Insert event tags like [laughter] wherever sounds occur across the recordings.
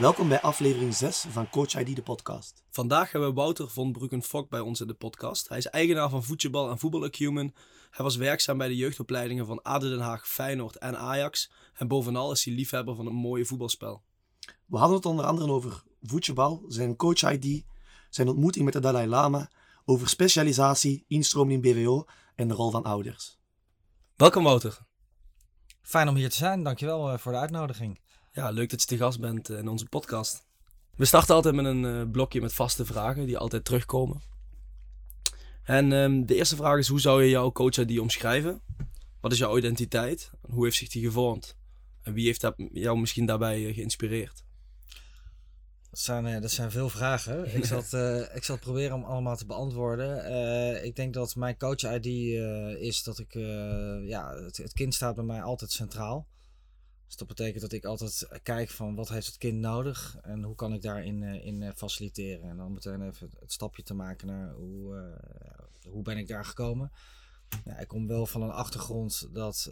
Welkom bij aflevering 6 van Coach ID, de podcast. Vandaag hebben we Wouter von Bruggen-Fok bij ons in de podcast. Hij is eigenaar van Voetjebal en Voetbal Acumen. Hij was werkzaam bij de jeugdopleidingen van AD Den Haag, Feyenoord en Ajax. En bovenal is hij liefhebber van een mooie voetbalspel. We hadden het onder andere over voetbal, zijn Coach ID, zijn ontmoeting met de Dalai Lama, over specialisatie, instroming in BWO en de rol van ouders. Welkom Wouter. Fijn om hier te zijn, dankjewel uh, voor de uitnodiging. Ja, leuk dat je te gast bent eh, in onze podcast. We starten altijd met een uh, blokje met vaste vragen die altijd terugkomen. En um, de eerste vraag is: hoe zou je jouw coach ID omschrijven? Wat is jouw identiteit? Hoe heeft zich die gevormd? En wie heeft dat, jou misschien daarbij uh, geïnspireerd? Dat zijn, dat zijn veel vragen. [laughs] ik, zal het, ik zal het proberen om allemaal te beantwoorden. ik denk dat mijn coach-ID is dat ik... ja, het, het kind staat bij mij altijd centraal. Dus dat betekent dat ik altijd kijk van wat heeft het kind nodig en hoe kan ik daarin uh, in, uh, faciliteren. En dan meteen even het stapje te maken naar hoe, hoe ben ik daar gekomen. Ik kom wel van een achtergrond dat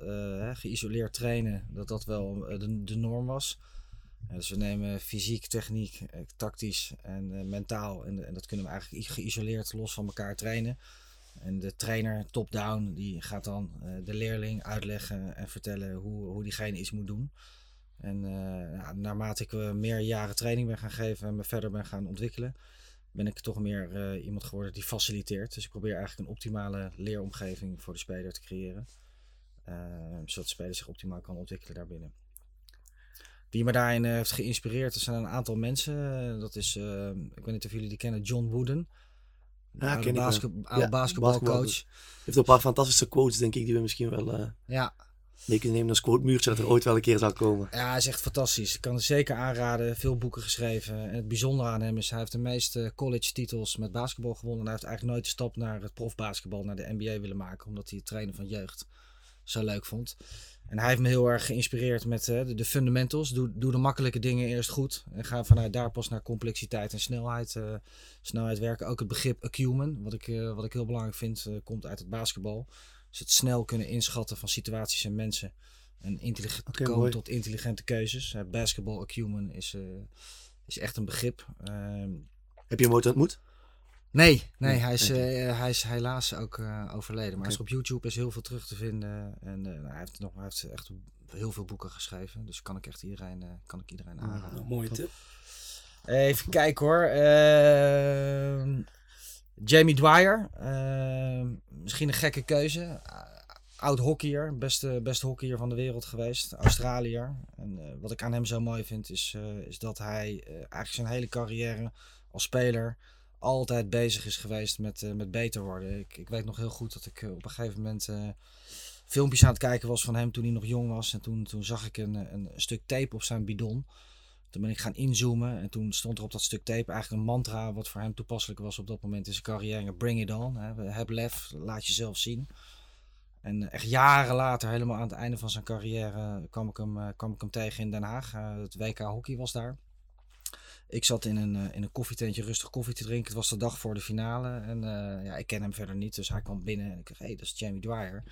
geïsoleerd trainen, dat dat wel de, de norm was. dus we nemen fysiek, techniek, tactisch en mentaal. En, en dat kunnen we eigenlijk geïsoleerd los van elkaar trainen. En de trainer, top-down, die gaat dan uh, de leerling uitleggen en vertellen hoe, hoe diegene iets moet doen. En ja, naarmate ik uh, meer jaren training ben gaan geven en me verder ben gaan ontwikkelen, ben ik toch meer iemand geworden die faciliteert. Dus ik probeer eigenlijk een optimale leeromgeving voor de speler te creëren. zodat de speler zich optimaal kan ontwikkelen daarbinnen. Wie me daarin heeft geïnspireerd, er zijn een aantal mensen. dat is, ik weet niet of jullie die kennen, John Wooden. Ja, oude, basket, oude ja, basketbalcoach. heeft een paar fantastische quotes, denk ik, die we misschien wel uh, ja. mee kunnen nemen als quote-muurtje dat er ooit wel een keer zal komen. Ja, hij is echt fantastisch. Ik kan het zeker aanraden. Veel boeken geschreven. En het bijzondere aan hem is, hij heeft de meeste college-titels met basketbal gewonnen. En hij heeft eigenlijk nooit de stap naar het profbasketbal, naar de NBA willen maken, omdat hij het trainen van jeugd zo leuk vond. En hij heeft me heel erg geïnspireerd met uh, de, de, fundamentals. Doe, doe de makkelijke dingen eerst goed. En ga vanuit daar pas naar complexiteit en snelheid, uh, snelheid werken. Ook het begrip acumen, wat ik, uh, wat ik heel belangrijk vind, komt uit het basketbal. Dus het snel kunnen inschatten van situaties en mensen. En intelligent okay, komen mooi. tot intelligente keuzes. basketball acumen is, is echt een begrip. Ehm, Heb je hem ooit ontmoet? Nee, nee, hij is, uh, hij is helaas ook uh, overleden. Maar okay. is op YouTube is heel veel terug te vinden. En uh, nou, hij, heeft nog, hij heeft echt heel veel boeken geschreven. Dus kan ik echt iedereen, kan ik iedereen aanraden. Ah, mooie tip. Even kijken hoor. Ehm, Jamie Dwyer. Ehm, misschien een gekke keuze. Oud hockeyer. Beste, beste hockeyer van de wereld geweest. Australiër. En wat ik aan hem zo mooi vind is, is dat hij eigenlijk zijn hele carrière als speler altijd bezig is geweest met, uh, met beter worden. Ik, ik weet nog heel goed dat ik uh, op een gegeven moment uh, filmpjes aan het kijken was van hem toen hij nog jong was. En toen, toen zag ik een, een stuk tape op zijn bidon. Toen ben ik gaan inzoomen en toen stond er op dat stuk tape eigenlijk een mantra wat voor hem toepasselijk was op dat moment in zijn carrière. Bring it on. Hè. Heb lef, laat jezelf zien. En echt jaren later, helemaal aan het einde van zijn carrière, kwam ik hem, kwam ik hem tegen in Den Haag. het WK hockey was daar. Ik zat in een, in een koffietentje rustig koffie te drinken. Het was de dag voor de finale. En uh, ja, ik ken hem verder niet. Dus hij kwam binnen en ik dacht, hé, hey, dat is Jamie Dwyer.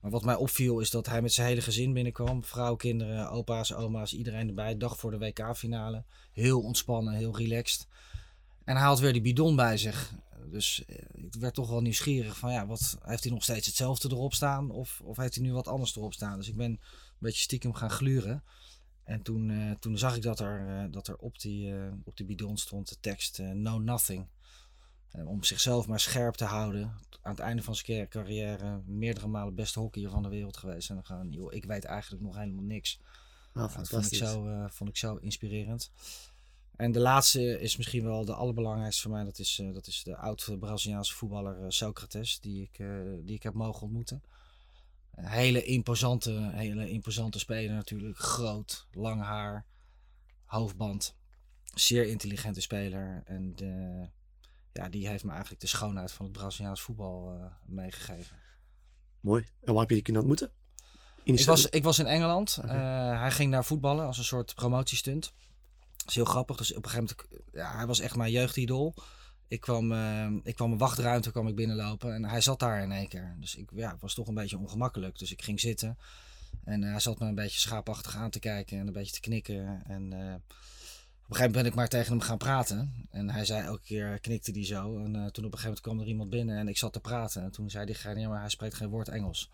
Maar wat mij opviel is dat hij met zijn hele gezin binnenkwam. Vrouw, kinderen, opa's, oma's, iedereen erbij. Dag voor de WK-finale. Heel ontspannen, heel relaxed. En hij had weer die bidon bij zich. Dus ik werd toch wel nieuwsgierig van ja, wat, heeft hij nog steeds hetzelfde erop staan? Of, of heeft hij nu wat anders erop staan? Dus ik ben een beetje stiekem gaan gluren. En toen, uh, toen zag ik dat er, uh, dat er op, die, uh, op die bidon stond de tekst No Nothing. om zichzelf maar scherp te houden. Aan het einde van zijn carrière meerdere malen beste hockeyer van de wereld geweest. En dan gaan, joh, ik weet eigenlijk nog helemaal niks. Nou, dat vond ik, zo, vond ik zo inspirerend. En de laatste is misschien wel de allerbelangrijkste voor mij. Dat is, dat is de oud-Braziliaanse voetballer Socrates, die ik, die ik heb mogen ontmoeten. Een hele imposante, hele imposante speler natuurlijk. Groot, lang haar, hoofdband. Zeer intelligente speler. En de, ja, die heeft me eigenlijk de schoonheid van het Braziliaans voetbal uh, meegegeven. Mooi. En waar heb je die kunnen ontmoeten? Ik, was, ik was in Engeland. Okay. Uh, hij ging daar voetballen als een soort promotiestunt. Dat is heel grappig. Dus op een gegeven moment, ja, hij was echt mijn jeugdidool. Ik kwam, uh, ik kwam een wachtruimte kwam ik binnenlopen en hij zat daar in één keer. Dus ik ja, was toch een beetje ongemakkelijk. Dus ik ging zitten en uh, hij zat me een beetje schaapachtig aan te kijken en een beetje te knikken. En uh, een gegeven moment ben ik maar tegen hem gaan praten. En hij zei elke keer, knikte hij zo. En eh, toen op een gegeven moment kwam er iemand binnen en ik zat te praten. En toen zei diegene, ja, maar hij spreekt geen woord Engels.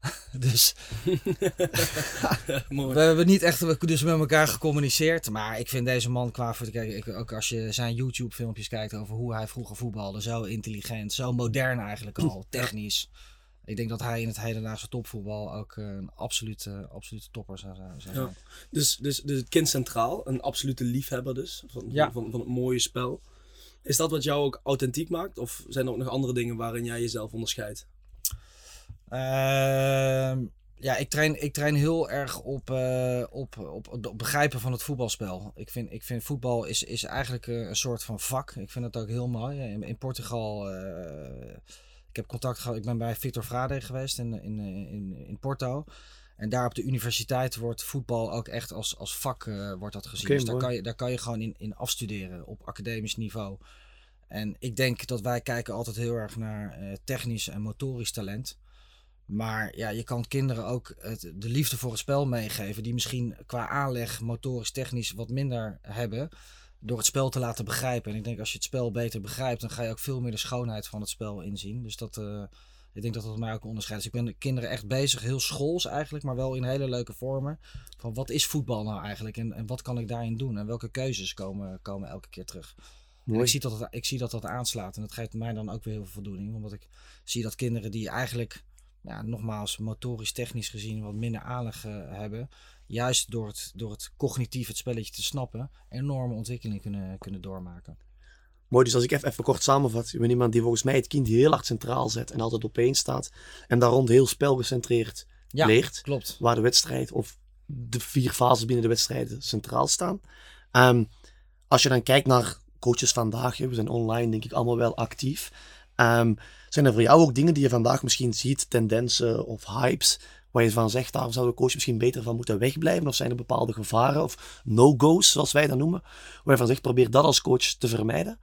[laughs] dus [laughs] we hebben niet echt dus met elkaar gecommuniceerd. Maar ik vind deze man qua voor te kijken. Ook als je zijn YouTube filmpjes kijkt over hoe hij vroeger voetbalde. Zo intelligent, zo modern eigenlijk al, technisch. Ik denk dat hij in het hedendaagse topvoetbal ook eh, een absolute, absolute topper zou zou zijn. Ja. Dus, dus, dus het kind centraal, een absolute liefhebber dus, van, Ja. van, van het mooie spel. Is dat wat jou ook authentiek maakt? Of zijn er ook nog andere dingen waarin jij jezelf onderscheidt? Ehm, ja, ik train, ik train heel erg op, eh, op, op, op het begrijpen van het voetbalspel. Ik vind, ik vind voetbal is, is eigenlijk eh, een soort van vak. Ik vind het ook heel mooi. In, in Portugal, eh, ik heb contact gehad. Ik ben bij Victor Frade geweest in, in, in, in Porto. En daar op de universiteit wordt voetbal ook echt als, als vak wordt dat gezien. Dus daar kan, je, daar kan je gewoon in, in afstuderen op academisch niveau. En ik denk dat wij kijken altijd heel erg naar technisch en motorisch talent. Maar ja, je kan kinderen ook het, de liefde voor het spel meegeven. Die misschien qua aanleg, motorisch, technisch wat minder hebben. Door het spel te laten begrijpen. En ik denk als je het spel beter begrijpt, dan ga je ook veel meer de schoonheid van het spel inzien. Dus dat, eh, ik denk dat dat mij ook onderscheidt. Dus ik ben de kinderen echt bezig, heel schools eigenlijk, maar wel in hele leuke vormen. Van wat is voetbal nou eigenlijk en, en wat kan ik daarin doen? En welke keuzes komen, komen elke keer terug? Ik zie, dat het, ik zie dat dat aanslaat. En dat geeft mij dan ook weer heel veel voldoening. Omdat ik zie dat kinderen die eigenlijk, ja, nogmaals, motorisch, technisch gezien wat minder aanleg eh, hebben. Juist door het, door het cognitief het spelletje te snappen, enorme ontwikkeling kunnen, kunnen doormaken. Mooi, dus als ik even, even kort samenvat. Je bent iemand die volgens mij het kind heel hard centraal zet en altijd op één staat. En daar rond heel spelgecentreerd Ja, leert. klopt. Waar de wedstrijd of de vier fases binnen de wedstrijden centraal staan. Ehm, als je dan kijkt naar coaches vandaag, we zijn online denk ik allemaal wel actief. Ehm, zijn er voor jou ook dingen die je vandaag misschien ziet, tendensen of hypes, waar je van zegt, daar zou de coach misschien beter van moeten wegblijven? Of zijn er bepaalde gevaren of no-go's, zoals wij dat noemen, waar je van zegt, probeer dat als coach te vermijden?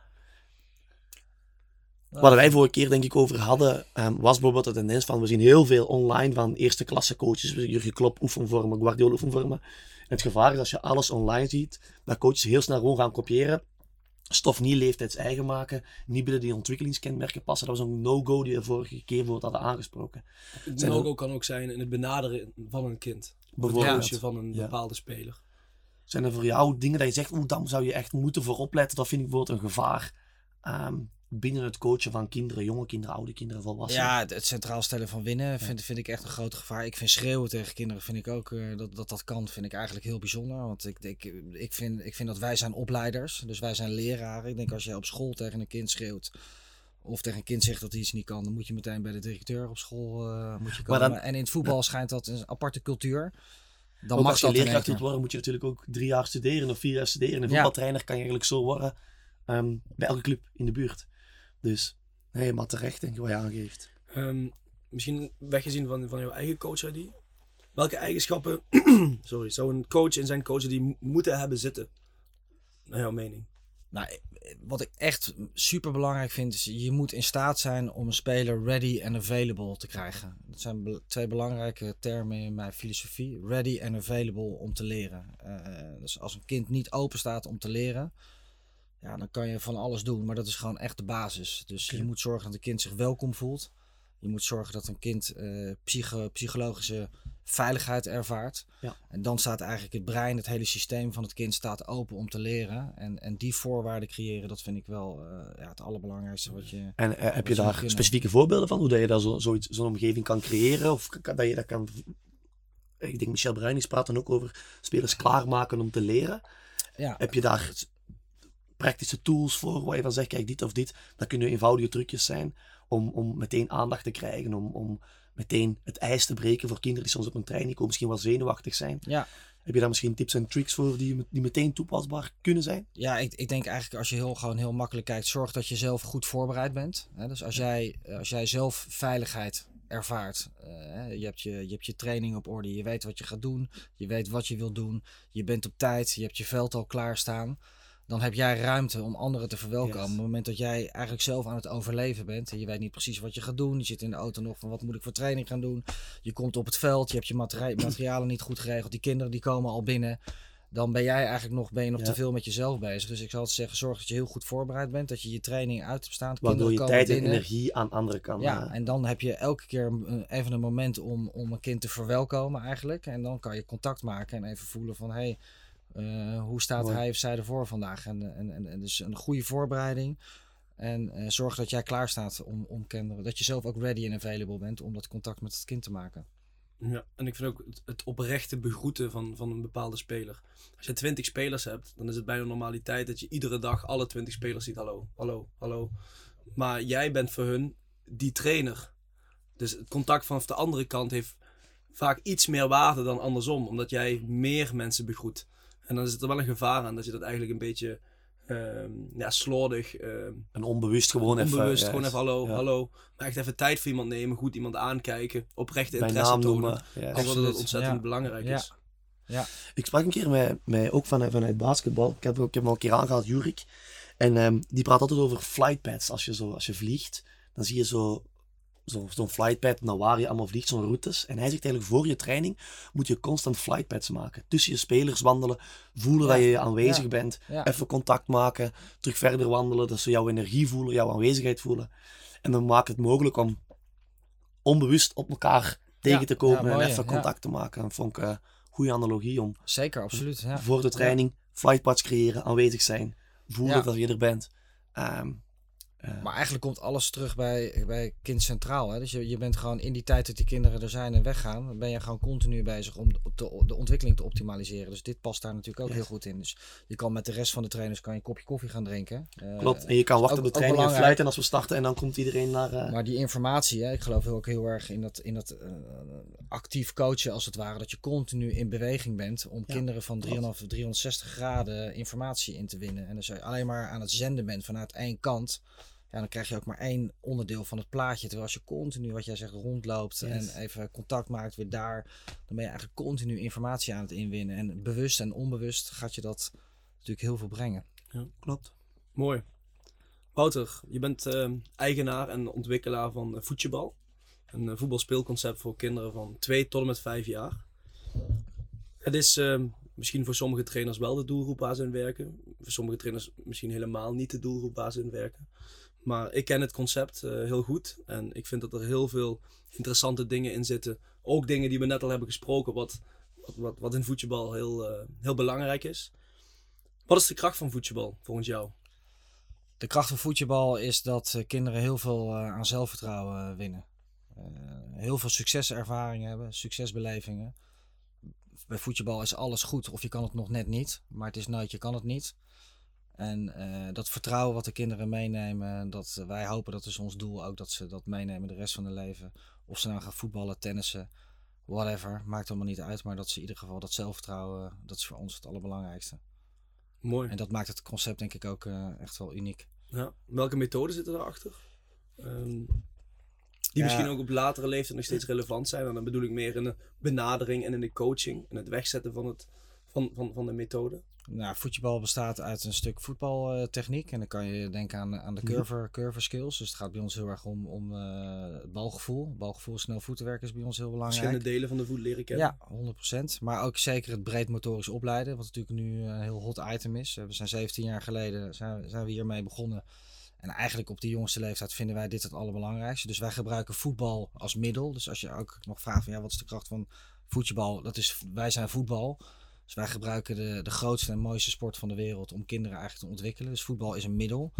Waar wij vorige keer denk ik over hadden, ehm, was bijvoorbeeld de tendens van, we zien heel veel online van eerste klasse coaches, Jurgen Klopp oefenvormen, Guardiola oefenvormen. En het gevaar is als je alles online ziet, dat coaches heel snel gewoon gaan kopiëren, stof niet leeftijdseigen maken, niet binnen die ontwikkelingskenmerken passen. Dat was een no-go die we vorige keer bijvoorbeeld hadden aangesproken. Het er- no-go kan ook zijn in het benaderen van een kind. Het Bijvoorbeeld. coachen van een Ja. bepaalde speler. Zijn er voor jou dingen dat je zegt, oeh, dan zou je echt moeten voor opletten, dat vind ik bijvoorbeeld een gevaar ehm, binnen het coachen van kinderen, jonge kinderen, oude kinderen, volwassenen? Ja, het, het centraal stellen van winnen vind, vind ik echt een groot gevaar. Ik vind schreeuwen tegen kinderen, vind ik ook eh, dat, dat dat kan, vind ik eigenlijk heel bijzonder. Want ik, ik, ik, vind, ik vind dat wij zijn opleiders, dus wij zijn leraren. Ik denk als je op school tegen een kind schreeuwt of tegen een kind zegt dat hij iets niet kan, dan moet je meteen bij de directeur op school eh, moet je Maar komen. dan- en in het voetbal schijnt dat een aparte cultuur. Dan ook mag als je leerkracht wilt worden, moet je natuurlijk ook drie jaar studeren of vier jaar studeren. Een Ja. voetbaltrainer kan je eigenlijk zo worden ehm, bij elke club in de buurt. Dus helemaal terecht, denk ik, wat je aangeeft. Ehm, misschien weggezien van, van jouw eigen coach ID. Welke eigenschappen [clears throat] sorry, zou een coach in zijn coach die mo- moeten hebben zitten? Naar jouw mening. Nou, wat ik echt super belangrijk vind, is je moet in staat zijn om een speler ready en available te krijgen. Dat zijn be- twee belangrijke termen in mijn filosofie. Ready en available om te leren. Eh, dus als een kind niet open staat om te leren, ja, dan kan je van alles doen, maar dat is gewoon echt de basis. Dus je moet zorgen dat een kind zich welkom voelt. Je moet zorgen dat een kind eh, psycho- psychologische veiligheid ervaart. Ja. En dan staat eigenlijk het brein, het hele systeem van het kind staat open om te leren. En, en die voorwaarden creëren, dat vind ik wel eh, ja, het allerbelangrijkste wat je... En eh, heb je daar kunnen. specifieke voorbeelden van? Hoe dat je daar zo, zo'n omgeving kan creëren? Of kan, dat je dat kan... Ik denk Michel Bruinis praat dan ook over spelers klaarmaken om te leren. Ja, Heb je daar praktische tools voor waar je van zegt, kijk, dit of dit. Dat kunnen eenvoudige trucjes zijn om, om meteen aandacht te krijgen. Om, om meteen het ijs te breken voor kinderen die soms op een training komen, misschien wel zenuwachtig zijn. ja. Heb je daar misschien tips en tricks voor die, die meteen toepasbaar kunnen zijn? Ja, ik, ik denk eigenlijk als je heel, gewoon heel makkelijk kijkt, zorg dat je zelf goed voorbereid bent. Dus als jij, als jij zelf veiligheid ervaart, eh, je, hebt je, je hebt je training op orde, je weet wat je gaat doen, je weet wat je wilt doen, je bent op tijd, je hebt je veld al klaarstaan. Dan heb jij ruimte om anderen te verwelkomen. Yes. Op het moment dat jij eigenlijk zelf aan het overleven bent en je weet niet precies wat je gaat doen, je zit in de auto nog van wat moet ik voor training gaan doen. Je komt op het veld, je hebt je materi- [clears throat] materialen niet goed geregeld, die kinderen die komen al binnen. dan ben jij eigenlijk nog, ben je nog Ja. te veel met jezelf bezig. Dus ik zou altijd zeggen, zorg dat je heel goed voorbereid bent. Dat je je training uit hebt staan. Waardoor je tijd en energie aan anderen kan. Ja, eh, en dan heb je elke keer even een moment om, om een kind te verwelkomen eigenlijk. En dan kan je contact maken en even voelen van... Hey, eh, hoe staat Mooi. hij of zij ervoor vandaag? En, en, en, en dus een goede voorbereiding. En eh, zorg dat jij klaar staat om, om kinderen... Dat je zelf ook ready en available bent om dat contact met het kind te maken. Ja, en ik vind ook het, het oprechte begroeten van, van een bepaalde speler. Als je 20 spelers hebt, dan is het bijna normaliteit dat je iedere dag alle 20 spelers ziet. Hallo, hallo, hallo. Maar jij bent voor hun die trainer. Dus het contact vanaf de andere kant heeft vaak iets meer waarde dan andersom, omdat jij meer mensen begroet. En dan is het er wel een gevaar aan dat je dat eigenlijk een beetje ehm, ja, slordig, ehm, en onbewust gewoon even. onbewust, ja, gewoon even hallo, ja. hallo. Maar echt even tijd voor iemand nemen, goed iemand aankijken, oprechte Bij interesse naam tonen. Ja. Dat ontzettend ja. belangrijk Ja. is. Ik sprak een keer met, met ook vanuit, vanuit basketbal. Ik heb, ik heb hem al een keer aangehaald, Jurik. En ehm, die praat altijd over flightpads. Als je, zo, als je vliegt, dan zie je zo, zo, zo'n flightpad naar waar je allemaal vliegt, zo'n routes. En hij zegt eigenlijk, voor je training moet je constant flightpads maken. Tussen je spelers wandelen, voelen Ja, dat je aanwezig ja, bent. Ja, Even contact maken, terug verder wandelen. Dat ze jouw energie voelen, jouw aanwezigheid voelen. En dan maakt het mogelijk om onbewust op elkaar tegen te komen en even contact te maken. Dat vond ik een goede analogie om zeker, absoluut. Ja. voor de training flightpads creëren, aanwezig zijn, voelen dat je er bent. Ehm, Maar eigenlijk komt alles terug bij, bij kind centraal. Hè? Dus je, je bent gewoon in die tijd dat die kinderen er zijn en weggaan, ben je gewoon continu bezig om de, de, ontwikkeling te optimaliseren. Dus dit past daar natuurlijk ook Yes. heel goed in. Dus je kan met de rest van de trainers kan je een kopje koffie gaan drinken. Eh, klopt. En je kan wachten op de training en fluiten als we starten en dan komt iedereen naar... eh, Maar die informatie, hè, ik geloof ook heel erg in dat, in dat eh, actief coachen als het ware. Dat je continu in beweging bent om Ja, kinderen van klopt. 300, 360 graden informatie in te winnen. En als je alleen maar aan het zenden bent vanuit één kant, ja, dan krijg je ook maar één onderdeel van het plaatje. Terwijl als je continu, wat jij zegt, rondloopt Yes. en even contact maakt weer daar, dan ben je eigenlijk continu informatie aan het inwinnen. En bewust en onbewust gaat je dat natuurlijk heel veel brengen. klopt. Mooi. Wouter, je bent ehm, eigenaar en ontwikkelaar van eh, Voetjebal. Een eh, voetbalspeelconcept voor kinderen van 2 tot en met 5 jaar. Het is ehm, misschien voor sommige trainers wel de doelgroep waar ze in werken. Voor sommige trainers misschien helemaal niet de doelgroep waar ze in werken. Maar ik ken het concept eh, heel goed. En ik vind dat er heel veel interessante dingen in zitten. Ook dingen die we net al hebben gesproken, wat, wat, wat, in voetbal heel, eh, heel belangrijk is. Wat is de kracht van voetbal volgens jou? De kracht van voetbal is dat eh, kinderen heel veel aan zelfvertrouwen winnen. Heel veel succeservaringen hebben, succesbelevingen. Bij voetbal is alles goed of je kan het nog net niet. Maar het is nooit, je kan het niet. En eh, dat vertrouwen wat de kinderen meenemen, dat, wij hopen dat is ons doel ook dat ze dat meenemen de rest van hun leven. Of ze nou gaan voetballen, tennissen, whatever, maakt allemaal niet uit. Maar dat ze in ieder geval dat zelfvertrouwen, dat is voor ons het allerbelangrijkste. Mooi. En dat maakt het concept denk ik ook eh, echt wel uniek. Ja. Welke methoden zitten erachter? Ehm die Ja. misschien ook op latere leeftijd nog steeds relevant zijn. En dan bedoel ik meer in de benadering en in de coaching. En het wegzetten van, het, van, van, van de methode. Nou, voetbal bestaat uit een stuk voetbaltechniek. en dan kan je denken aan, aan de Mhm. curver, curver skills. Dus het gaat bij ons heel erg om, om eh, het balgevoel. Balgevoel, snel voetenwerk is bij ons heel belangrijk. Verschillende delen van de voet leren kennen. Ja, 100%. Maar ook zeker het breed motorisch opleiden, wat natuurlijk nu een heel hot item is. Eh, We zijn 17 jaar geleden zijn, zijn we hiermee begonnen. En eigenlijk op die jongste leeftijd vinden wij dit het allerbelangrijkste. Dus wij gebruiken voetbal als middel. Dus als je ook nog vraagt van ja, wat is de kracht van voetbal? Dat is, wij zijn voetbal. Dus wij gebruiken de, de grootste en mooiste sport van de wereld om kinderen eigenlijk te ontwikkelen. Dus voetbal is een middel.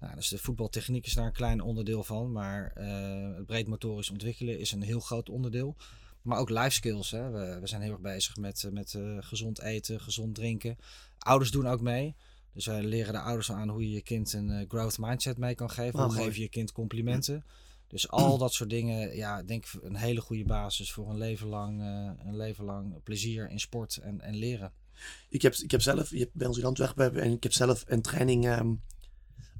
Nou, dus de voetbaltechniek is daar een klein onderdeel van. Maar eh, het breed motorisch ontwikkelen is een heel groot onderdeel. Maar ook life skills. Hè. We, we zijn heel erg bezig met, eh, met eh, gezond eten, gezond drinken. Ouders doen ook mee. Dus wij leren de ouders aan hoe je je kind een growth mindset mee kan geven. Ah, hoe mooi. geef je je kind complimenten. Dus al dat soort dingen, ja, ik denk een hele goede basis voor een leven lang, eh, een leven lang plezier in sport en, en leren. Ik heb, ik heb zelf, je hebt bij ons in Antwerpen, en ik heb zelf een training ehm,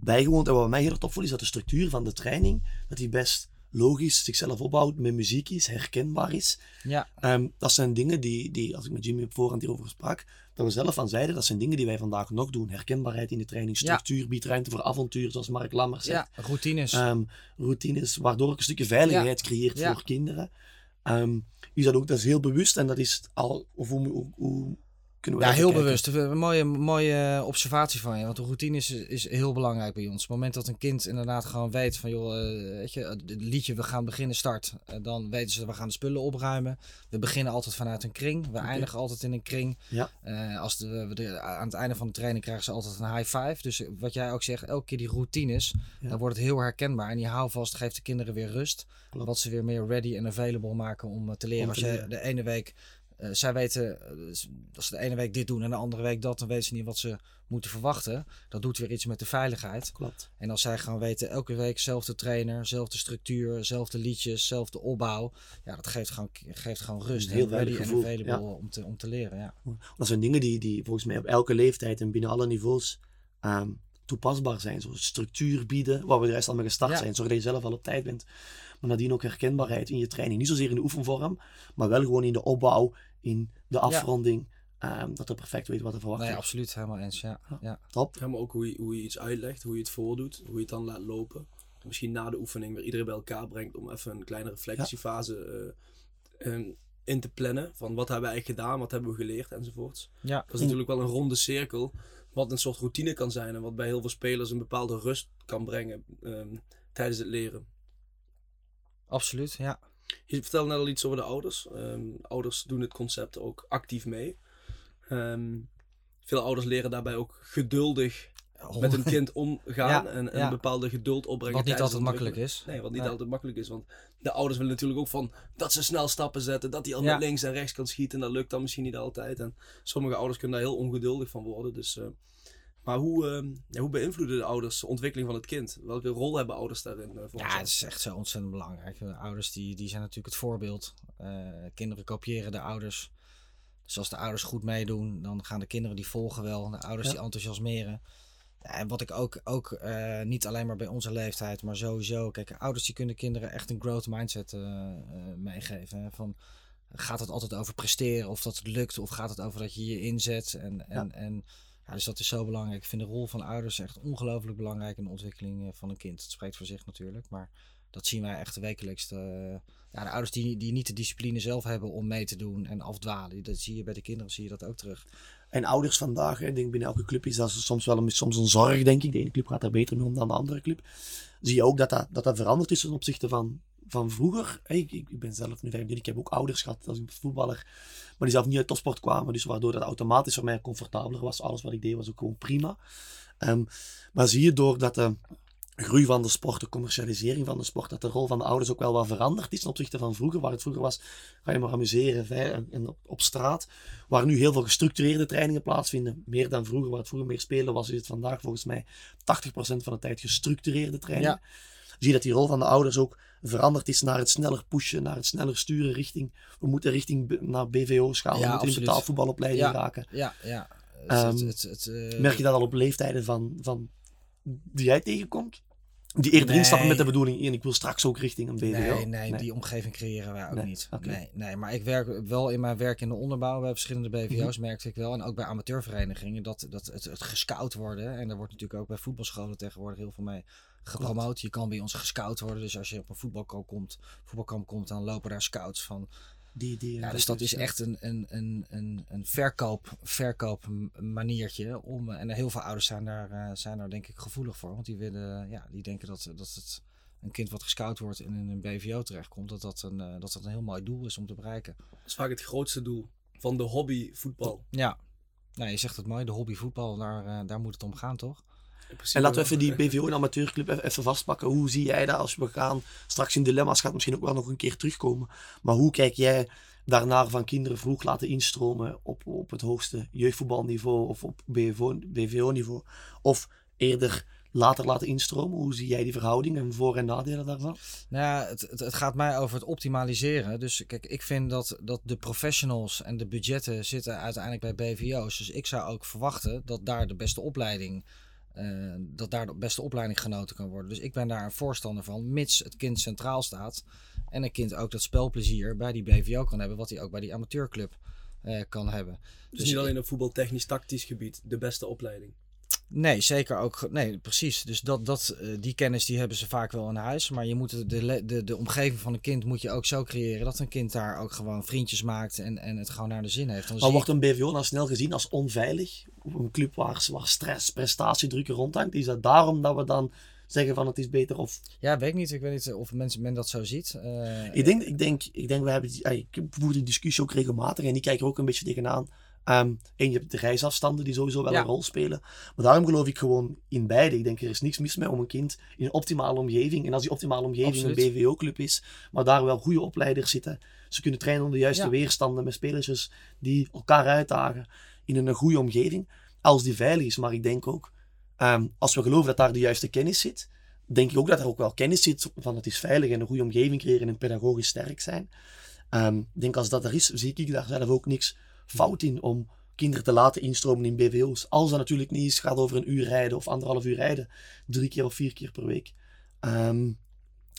bijgewoond. En wat mij heel erg opviel, is dat de structuur van de training, dat die best logisch zichzelf opbouwt, met muziek is, herkenbaar is. Ja, Ehm, dat zijn dingen die, die, als ik met Jimmy op voorhand hierover sprak, dat we zelf van zeiden, dat zijn dingen die wij vandaag nog doen. Herkenbaarheid in de training, Ja. structuur, biedt ruimte voor avontuur, zoals Mark Lammers zegt. ja routines. Ehm, routines, waardoor ik een stukje veiligheid creëert Ja. voor kinderen. Ehm, is dat ook, dat is heel bewust en dat is al, of hoe, hoe, hoe kunnen we Ja, heel kijken. bewust. Een mooie, mooie eh, observatie van je. Want de routine is, is heel belangrijk bij ons. Op het moment dat een kind inderdaad gewoon weet van... joh, eh, weet je, het liedje, we gaan beginnen, start. Eh, dan weten ze, we gaan de spullen opruimen. We beginnen altijd vanuit een kring. We eindigen altijd in een kring. Ja. Als de, we de- aan het einde van de training krijgen ze altijd een high five. Dus wat jij ook zegt, elke keer die routines, Ja. dan wordt het heel herkenbaar. En die houvast geeft de kinderen weer rust. Klopt. Wat ze weer meer ready en available maken om te leren. Om als te je leren. de ene week eh, zij weten, eh, als ze de ene week dit doen en de andere week dat, dan weten ze niet wat ze moeten verwachten. Dat doet weer iets met de veiligheid. Klopt. En als zij gewoon weten, elke week zelfde trainer, zelfde structuur, zelfde liedjes, zelfde opbouw. Ja, dat geeft gewoon, geeft gewoon rust. Een heel veilig en available om, te, om te leren. Ja. Dat zijn dingen die, die volgens mij op elke leeftijd en binnen alle niveaus ehm, toepasbaar zijn. Zo structuur bieden, waar we de rest al mee gestart Ja. zijn. Zorg dat je zelf al op tijd bent. Maar nadien ook herkenbaarheid in je training. Niet zozeer in de oefenvorm, maar wel gewoon in de opbouw, in de afronding. ehm, dat er perfect weet wat er verwacht Nee, wordt. absoluut. Helemaal eens. Ja. ja. Top. Ja, maar ook hoe je, hoe je iets uitlegt, hoe je het voordoet, hoe je het dan laat lopen. Misschien na de oefening weer iedereen bij elkaar brengt om even een kleine reflectiefase eh, eh, in te plannen. Van wat hebben we eigenlijk gedaan, wat hebben we geleerd enzovoorts. Ja. Dat is natuurlijk wel een ronde cirkel, wat een soort routine kan zijn en wat bij heel veel spelers een bepaalde rust kan brengen ehm, tijdens het leren. Absoluut. Ja. Je vertelde net al iets over de ouders. Ehm, ouders doen het concept ook actief mee. Ehm, veel ouders leren daarbij ook geduldig met een [laughs] kind omgaan Ja, en, ja. een bepaalde geduld opbrengen. Wat niet altijd makkelijk is. Nee, wat niet Nee. altijd makkelijk is. Want de ouders willen natuurlijk ook van dat ze snel stappen zetten, dat hij al Ja. met links en rechts kan schieten. En dat lukt dan misschien niet altijd. En sommige ouders kunnen daar heel ongeduldig van worden. Dus, eh, maar hoe, ehm, ja, hoe beïnvloeden de ouders de ontwikkeling van het kind? Welke rol hebben ouders daarin? volgens Ja, het is echt zo ontzettend belangrijk. De ouders die, die zijn natuurlijk het voorbeeld. Eh, kinderen kopiëren de ouders. Dus als de ouders goed meedoen, dan gaan de kinderen die volgen wel. De ouders Ja. die enthousiasmeren. Ja, en wat ik ook, ook eh, niet alleen maar bij onze leeftijd, maar sowieso. Kijk, ouders die kunnen kinderen echt een growth mindset meegeven. Hè? Van, gaat het altijd over presteren, of dat het lukt, of gaat het over dat je je inzet? En, en, en dus dat is zo belangrijk. Ik vind de rol van ouders echt ongelooflijk belangrijk in de ontwikkeling eh, van een kind. Het spreekt voor zich natuurlijk, maar dat zien wij echt wekelijks. eh, ja, de ouders die, die niet de discipline zelf hebben om mee te doen en afdwalen. Dat zie je bij de kinderen, zie je dat ook terug. En ouders vandaag, ik denk binnen elke club is dat soms wel een, soms een zorg, denk ik. De ene club gaat daar beter mee om dan de andere club. Zie je ook dat dat, dat, dat veranderd is ten opzichte van, van vroeger. Ik, ik, ben zelf nu 25, ik heb ook ouders gehad als ik voetballer. Maar die zelf niet uit topsport kwamen, dus waardoor dat automatisch voor mij comfortabeler was. Alles wat ik deed was ook gewoon prima. Ehm, maar zie je doordat de groei van de sport, de commercialisering van de sport, dat de rol van de ouders ook wel wat veranderd is ten opzichte van vroeger. Waar het vroeger was, ga je maar amuseren en, op straat. Waar nu heel veel gestructureerde trainingen plaatsvinden. Meer dan vroeger, waar het vroeger meer spelen was, is het vandaag volgens mij 80% van de tijd gestructureerde trainingen. Zie je dat die rol van de ouders ook veranderd is naar het sneller pushen, naar het sneller sturen richting, we moeten richting naar BVO's gaan, we moeten in betaalvoetbalopleiding Ja. raken. Ja, ja. Het, het, het, het, eh, Merk je dat al op leeftijden van, van die jij tegenkomt? Die eerder Nee. instappen met de bedoeling, en ik wil straks ook richting een BVO. Nee, nee, die omgeving creëren wij ook Nee, niet. Nee, nee, maar ik werk wel in mijn werk in de onderbouw bij verschillende BVO's, Mhm. merkte ik wel. En ook bij amateurverenigingen, dat, dat het, het gescout worden. En daar wordt natuurlijk ook bij voetbalscholen tegenwoordig heel veel mee gepromoot. Je kan bij ons gescout worden. Dus als je op een voetbalkamp komt, voetbalkamp komt, dan lopen daar scouts van. Die, die, Ja, dus dat is echt een, een, een, een, een verkoop, verkoopmaniertje. Om, en heel veel ouders zijn daar, eh, zijn daar denk ik gevoelig voor. Want die, willen, ja, die denken dat, dat het een kind wat gescout wordt en in een BVO terechtkomt, dat dat, een, eh, dat dat een heel mooi doel is om te bereiken. Dat is vaak het grootste doel van de hobby voetbal. Ja, nou, je zegt het mooi, de hobby voetbal, daar, eh, daar moet het om gaan, toch? En laten we even die BVO en amateurclub even, even vastpakken. Hoe zie jij dat als we gaan straks in dilemma's, gaat misschien ook wel nog een keer terugkomen. Maar hoe kijk jij daarnaar van kinderen vroeg laten instromen op, op het hoogste jeugdvoetbalniveau of op BVO-niveau? Of eerder later laten instromen? Hoe zie jij die verhouding en voor- en nadelen daarvan? Nou ja, het, het, het gaat mij over het optimaliseren. Dus kijk, ik vind dat, dat de professionals en de budgetten zitten uiteindelijk bij BVO's. Dus ik zou ook verwachten dat daar de beste opleiding, eh, dat daar de beste opleiding genoten kan worden. Dus ik ben daar een voorstander van, mits het kind centraal staat. En een kind ook dat spelplezier bij die BVO kan hebben, wat hij ook bij die amateurclub eh, kan hebben. Dus niet alleen op voetbaltechnisch tactisch gebied de beste opleiding. Nee, zeker ook. Nee, precies. Dus dat, dat, eh, die kennis die hebben ze vaak wel in huis. Maar je moet de, de, de, omgeving van een kind moet je ook zo creëren dat een kind daar ook gewoon vriendjes maakt en, en het gewoon naar de zin heeft. Dan Maar wordt een BVO dan snel gezien als onveilig? Een club waar, waar stress, prestatiedruk rondhangt? Is dat daarom dat we dan zeggen van het is beter? Of... Ja, weet ik niet. Ik weet niet of mensen, men dat zo ziet. Eh, Ik denk, ik denk, ik denk we hebben ik voer die discussie ook regelmatig en die kijken er ook een beetje tegenaan. Ehm en je hebt de reisafstanden die sowieso wel Ja. een rol spelen. Maar daarom geloof ik gewoon in beide. Ik denk er is niks mis mee om een kind in een optimale omgeving. En als die optimale omgeving Absoluut. een BVO-club is, maar daar wel goede opleiders zitten. Ze kunnen trainen onder de juiste Ja. weerstanden met spelers die elkaar uitdagen in een goede omgeving. Als die veilig is. Maar ik denk ook, ehm, als we geloven dat daar de juiste kennis zit, denk ik ook dat er ook wel kennis zit van het is veilig en een goede omgeving creëren en pedagogisch sterk zijn. Ehm, ik denk als dat er is, zie ik daar zelf ook niks fout in om kinderen te laten instromen in BVO's. Als dat natuurlijk niet is, gaat over een uur rijden of anderhalf uur rijden, drie keer of vier keer per week. Ehm,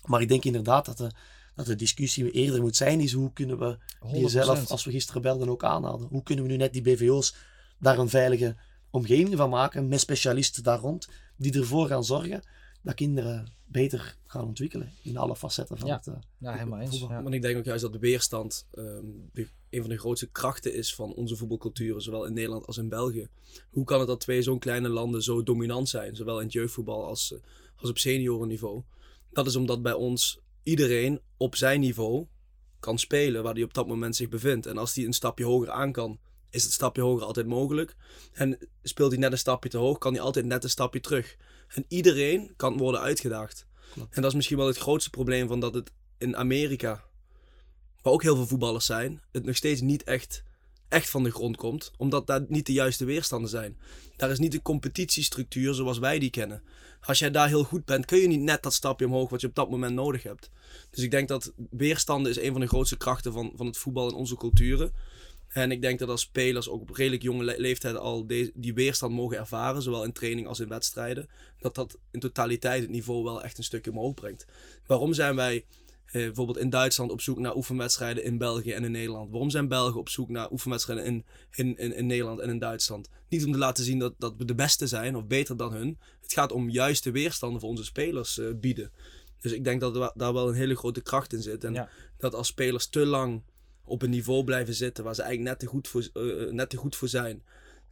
maar ik denk inderdaad dat de, dat de discussie eerder moet zijn, is hoe kunnen we die 100%. zelf, als we gisteren belden, ook aanhaalden. Hoe kunnen we nu net die BVO's daar een veilige omgeving van maken, met specialisten daar rond, die ervoor gaan zorgen dat kinderen beter gaan ontwikkelen in alle facetten van Ja. het eh, Ja, helemaal eens. voetbal. Ja. Want ik denk ook juist dat de weerstand ehm, een van de grootste krachten is van onze voetbalcultuur, zowel in Nederland als in België. Hoe kan het dat twee zo'n kleine landen zo dominant zijn, zowel in het jeugdvoetbal als, eh, als op seniorenniveau? Dat is omdat bij ons iedereen op zijn niveau kan spelen waar hij op dat moment zich bevindt. En als hij een stapje hoger aan kan, is het stapje hoger altijd mogelijk. En speelt hij net een stapje te hoog, kan hij altijd net een stapje terug. En iedereen kan worden uitgedaagd. Klopt. En dat is misschien wel het grootste probleem van dat het in Amerika, waar ook heel veel voetballers zijn, het nog steeds niet echt, echt van de grond komt. Omdat daar niet de juiste weerstanden zijn. Daar is niet de competitiestructuur zoals wij die kennen. Als jij daar heel goed bent, kun je niet net dat stapje omhoog wat je op dat moment nodig hebt. Dus ik denk dat weerstanden is een van de grootste krachten van, van het voetbal in onze culturen. En ik denk dat als spelers ook op redelijk jonge le- leeftijd al die weerstand mogen ervaren, zowel in training als in wedstrijden, dat dat in totaliteit het niveau wel echt een stukje omhoog brengt. Waarom zijn wij eh, bijvoorbeeld in Duitsland op zoek naar oefenwedstrijden in België en in Nederland? Waarom zijn Belgen op zoek naar oefenwedstrijden in, in, in, in Nederland en in Duitsland? Niet om te laten zien dat, dat we de beste zijn of beter dan hun. Het gaat om juist de weerstanden voor onze spelers eh, bieden. Dus ik denk dat er daar wel een hele grote kracht in zit. En Ja. dat als spelers te lang op een niveau blijven zitten waar ze eigenlijk net te goed voor, eh, net te goed voor zijn.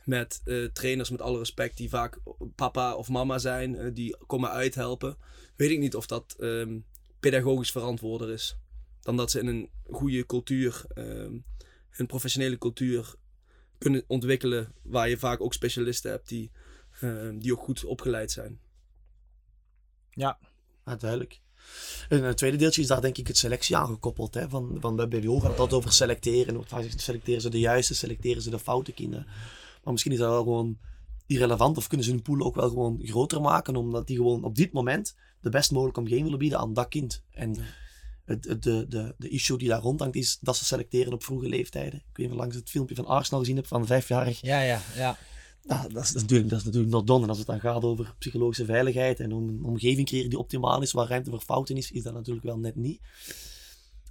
Met trainers met alle respect die vaak papa of mama zijn, die komen uithelpen. Weet ik niet of dat ehm, pedagogisch verantwoorder is. Dan dat ze in een goede cultuur, ehm, een professionele cultuur kunnen ontwikkelen. Waar je vaak ook specialisten hebt die, ehm, die ook goed opgeleid zijn. Ja, duidelijk. En het tweede deeltje is daar denk ik het selectie aan gekoppeld. Hè? Van, van bij BWO gaat het altijd over selecteren. Selecteren ze de juiste, selecteren ze de foute kinderen. Maar misschien is dat wel gewoon irrelevant. Of kunnen ze hun pool ook wel gewoon groter maken. Omdat die gewoon op dit moment de best mogelijke omgeving willen bieden aan dat kind. En het, het- de, de, de issue die daar rondhangt is dat ze selecteren op vroege leeftijden. Ik weet niet langs het filmpje van Arsenal gezien hebt van vijfjarig. Ja, ja, ja. Nou, dat, is natuurlijk, dat is natuurlijk not done. En als het dan gaat over psychologische veiligheid en om een omgeving creëren die optimaal is, waar ruimte voor fouten is, is dat natuurlijk wel net niet.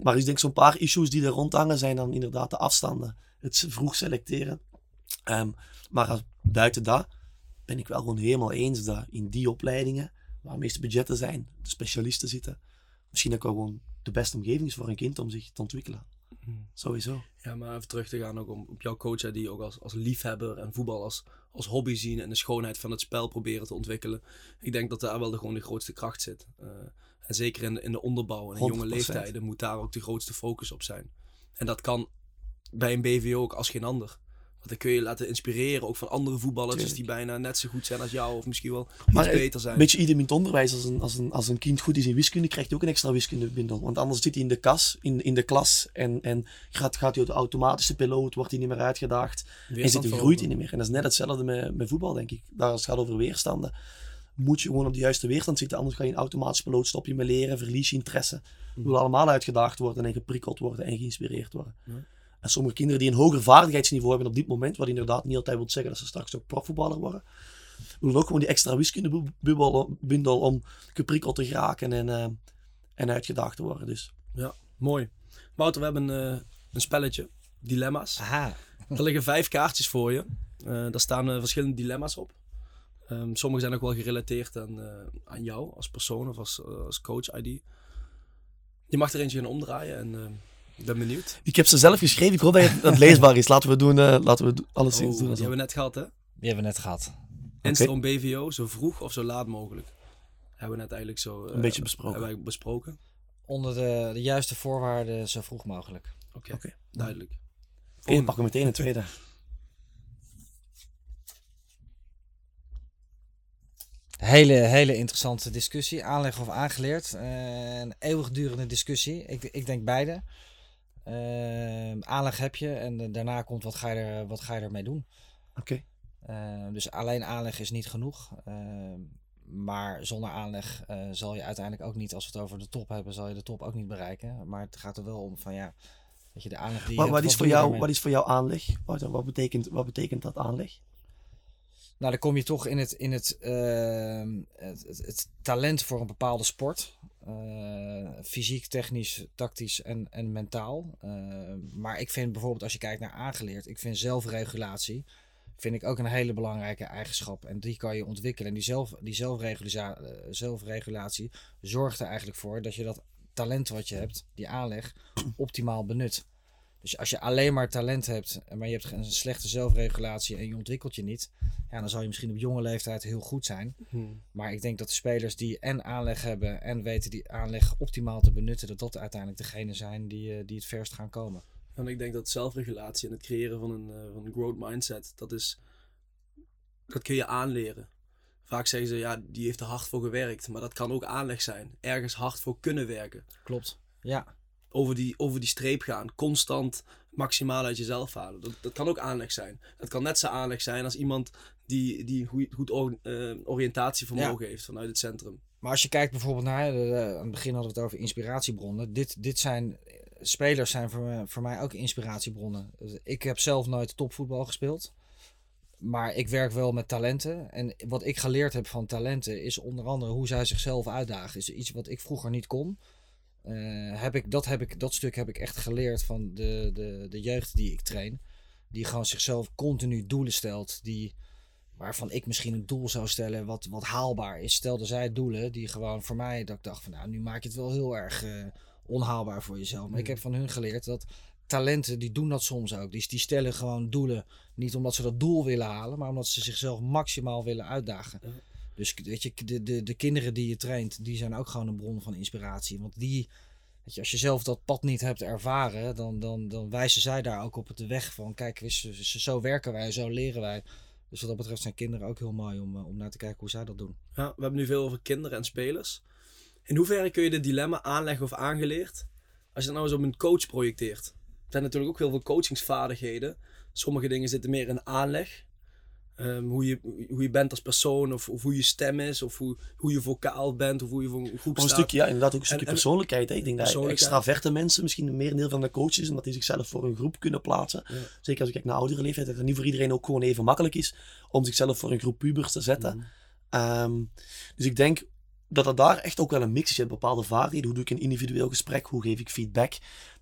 Maar ik denk zo'n paar issues die er rondhangen zijn dan inderdaad de afstanden. Het vroeg selecteren. Ehm, maar als- buiten dat ben ik wel gewoon helemaal eens dat in die opleidingen, waar de meeste budgetten zijn, de specialisten zitten, misschien ook wel gewoon de beste omgeving is voor een kind om zich te ontwikkelen. Sowieso. Ja, maar even terug te gaan ook om, op jouw coach, hè, die ook als, als liefhebber en voetbal als, als hobby zien en de schoonheid van het spel proberen te ontwikkelen. Ik denk dat daar wel de, gewoon de grootste kracht zit. Eh, en zeker in de, in de onderbouw en in jonge 100%. leeftijden moet daar ook de grootste focus op zijn. En dat kan bij een BVO ook als geen ander. Want dan kun je laten inspireren ook van andere voetballers Tuurlijk. die bijna net zo goed zijn als jou of misschien wel Maar het- beter zijn. Een beetje idem in het onderwijs. Als een, als, een, als een kind goed is in wiskunde, krijgt hij ook een extra wiskundebundel. Want anders zit hij in de, kas, in, in de klas en, en gaat, gaat hij de automatische piloot, wordt hij niet meer uitgedaagd. En zit hij, groeit hij niet meer. En dat is net hetzelfde met, met voetbal, denk ik. Daar als het gaat over weerstanden. Moet je gewoon op de juiste weerstand zitten, anders ga je een automatisch piloot, stop je met leren, verlies je interesse. We willen allemaal uitgedaagd worden en geprikkeld worden en geïnspireerd worden. Ja. En sommige kinderen die een hoger vaardigheidsniveau hebben op dit moment, wat inderdaad niet altijd wil zeggen dat ze straks ook profvoetballer worden, willen ook gewoon die extra wiskundebundel om geprikkeld te geraken en, eh, en uitgedaagd te worden. Dus Ja, mooi. Wouter, we hebben eh, een spelletje. Dilemma's. Aha. Er liggen vijf kaartjes voor je. Eh, daar staan verschillende dilemma's op. Ehm, sommige zijn ook wel gerelateerd aan, eh, aan jou als persoon of als, als coach ID. Je mag er eentje gaan omdraaien en eh, ik ben benieuwd. Ik heb ze zelf geschreven. Ik hoop dat het, leesbaar is. Laten we doen, eh, laten we alles Oh, doen. die hebben we net gehad hè? Die hebben we net gehad. Instroom BVO, zo vroeg of zo laat mogelijk. Hebben we net eigenlijk zo eh, Een beetje besproken. Hebben wij besproken. Onder de, de juiste voorwaarden zo vroeg mogelijk. Oké, Oké. duidelijk. Oké, pakken we meteen een tweede. Hele, hele interessante discussie. Aanleg of aangeleerd. Eh, een eeuwigdurende discussie. Ik, ik denk beide. Eh, aanleg heb je en daarna komt wat ga je, er, wat ga je ermee doen. Oké. Eh, dus alleen aanleg is niet genoeg. Eh, maar zonder aanleg eh, zal je uiteindelijk ook niet, als we het over de top hebben, zal je de top ook niet bereiken. Maar het gaat er wel om van ja, weet je, de aanleg die je Wat, is voor jou, wat is voor jou aanleg? Wat, wat, betekent, wat betekent dat aanleg? Nou, dan kom je toch in het, in het, ehm, het, het, het talent voor een bepaalde sport. Fysiek, technisch, tactisch en, en mentaal. Eh, maar ik vind bijvoorbeeld als je kijkt naar aangeleerd, ik vind zelfregulatie vind ik ook een hele belangrijke eigenschap. En die kan je ontwikkelen. En die, zelf, die eh, zelfregulatie zorgt er eigenlijk voor dat je dat talent wat je hebt, die aanleg, optimaal benut. Dus als je alleen maar talent hebt, maar je hebt een slechte zelfregulatie en je ontwikkelt je niet, ja, dan zal je misschien op jonge leeftijd heel goed zijn. Hmm. Maar ik denk dat de spelers die en aanleg hebben en weten die aanleg optimaal te benutten, dat dat uiteindelijk degene zijn die, eh, die het verst gaan komen. En ik denk dat zelfregulatie en het creëren van een, eh, van een growth mindset, dat is, dat kun je aanleren. Vaak zeggen ze, ja, die heeft er hard voor gewerkt, maar dat kan ook aanleg zijn. Ergens hard voor kunnen werken. Klopt. Ja, Over die, over die streep gaan, constant maximaal uit jezelf halen. Dat, dat kan ook aanleg zijn. Dat kan net zo aanleg zijn als iemand die, die goed, goed or- eh, oriëntatievermogen heeft vanuit het centrum. Maar als je kijkt bijvoorbeeld naar, de, de- aan het begin hadden we het over inspiratiebronnen. Dit, dit zijn, spelers zijn voor, me- voor mij ook inspiratiebronnen. Ik heb zelf nooit topvoetbal gespeeld. Maar ik werk wel met talenten. En wat ik geleerd heb van talenten is onder andere hoe zij zichzelf uitdagen. Is iets wat ik vroeger niet kon. Eh, heb ik, dat, heb ik, dat stuk heb ik echt geleerd van de, de, de jeugd die ik train. Die gewoon zichzelf continu doelen stelt. Die, waarvan ik misschien een doel zou stellen wat, wat haalbaar is. Stelden zij doelen die gewoon voor mij, dat ik dacht van nou, nu maak je het wel heel erg eh, onhaalbaar voor jezelf. Maar ik heb van hun geleerd dat talenten, die doen dat soms ook. Die, die stellen gewoon doelen, niet omdat ze dat doel willen halen, maar omdat ze zichzelf maximaal willen uitdagen. Dus weet je, de, de, de kinderen die je traint, die zijn ook gewoon een bron van inspiratie. Want die, als je zelf dat pad niet hebt ervaren, dan, dan, dan wijzen zij daar ook op de weg van, kijk, zo werken wij, zo leren wij. Dus wat dat betreft zijn kinderen ook heel mooi om, eh, om naar te kijken hoe zij dat doen. Ja, we hebben nu veel over kinderen en spelers. In hoeverre kun je dit dilemma aanleggen of aangeleerd als je dat nou eens op een coach projecteert? Er zijn natuurlijk ook heel veel coachingsvaardigheden. Sommige dingen zitten meer in aanleg. Ehm, hoe, je, hoe je bent als persoon, of, of hoe je stem is, of hoe, hoe je vocaal bent, of hoe je voor een groep Of een staat. stukje, ja, inderdaad ook een stukje En- persoonlijkheid. Hè. Ik denk dat extraverte mensen misschien een merendeel van de coaches, omdat die zichzelf voor een groep kunnen plaatsen. Ja. Zeker als ik kijk naar oudere leeftijd, dat het niet voor iedereen ook gewoon even makkelijk is om zichzelf voor een groep pubers te zetten. Mhm. Ehm, dus ik denk dat er daar echt ook wel een mix is. Je hebt bepaalde vaardigheden. Hoe doe ik een individueel gesprek? Hoe geef ik feedback?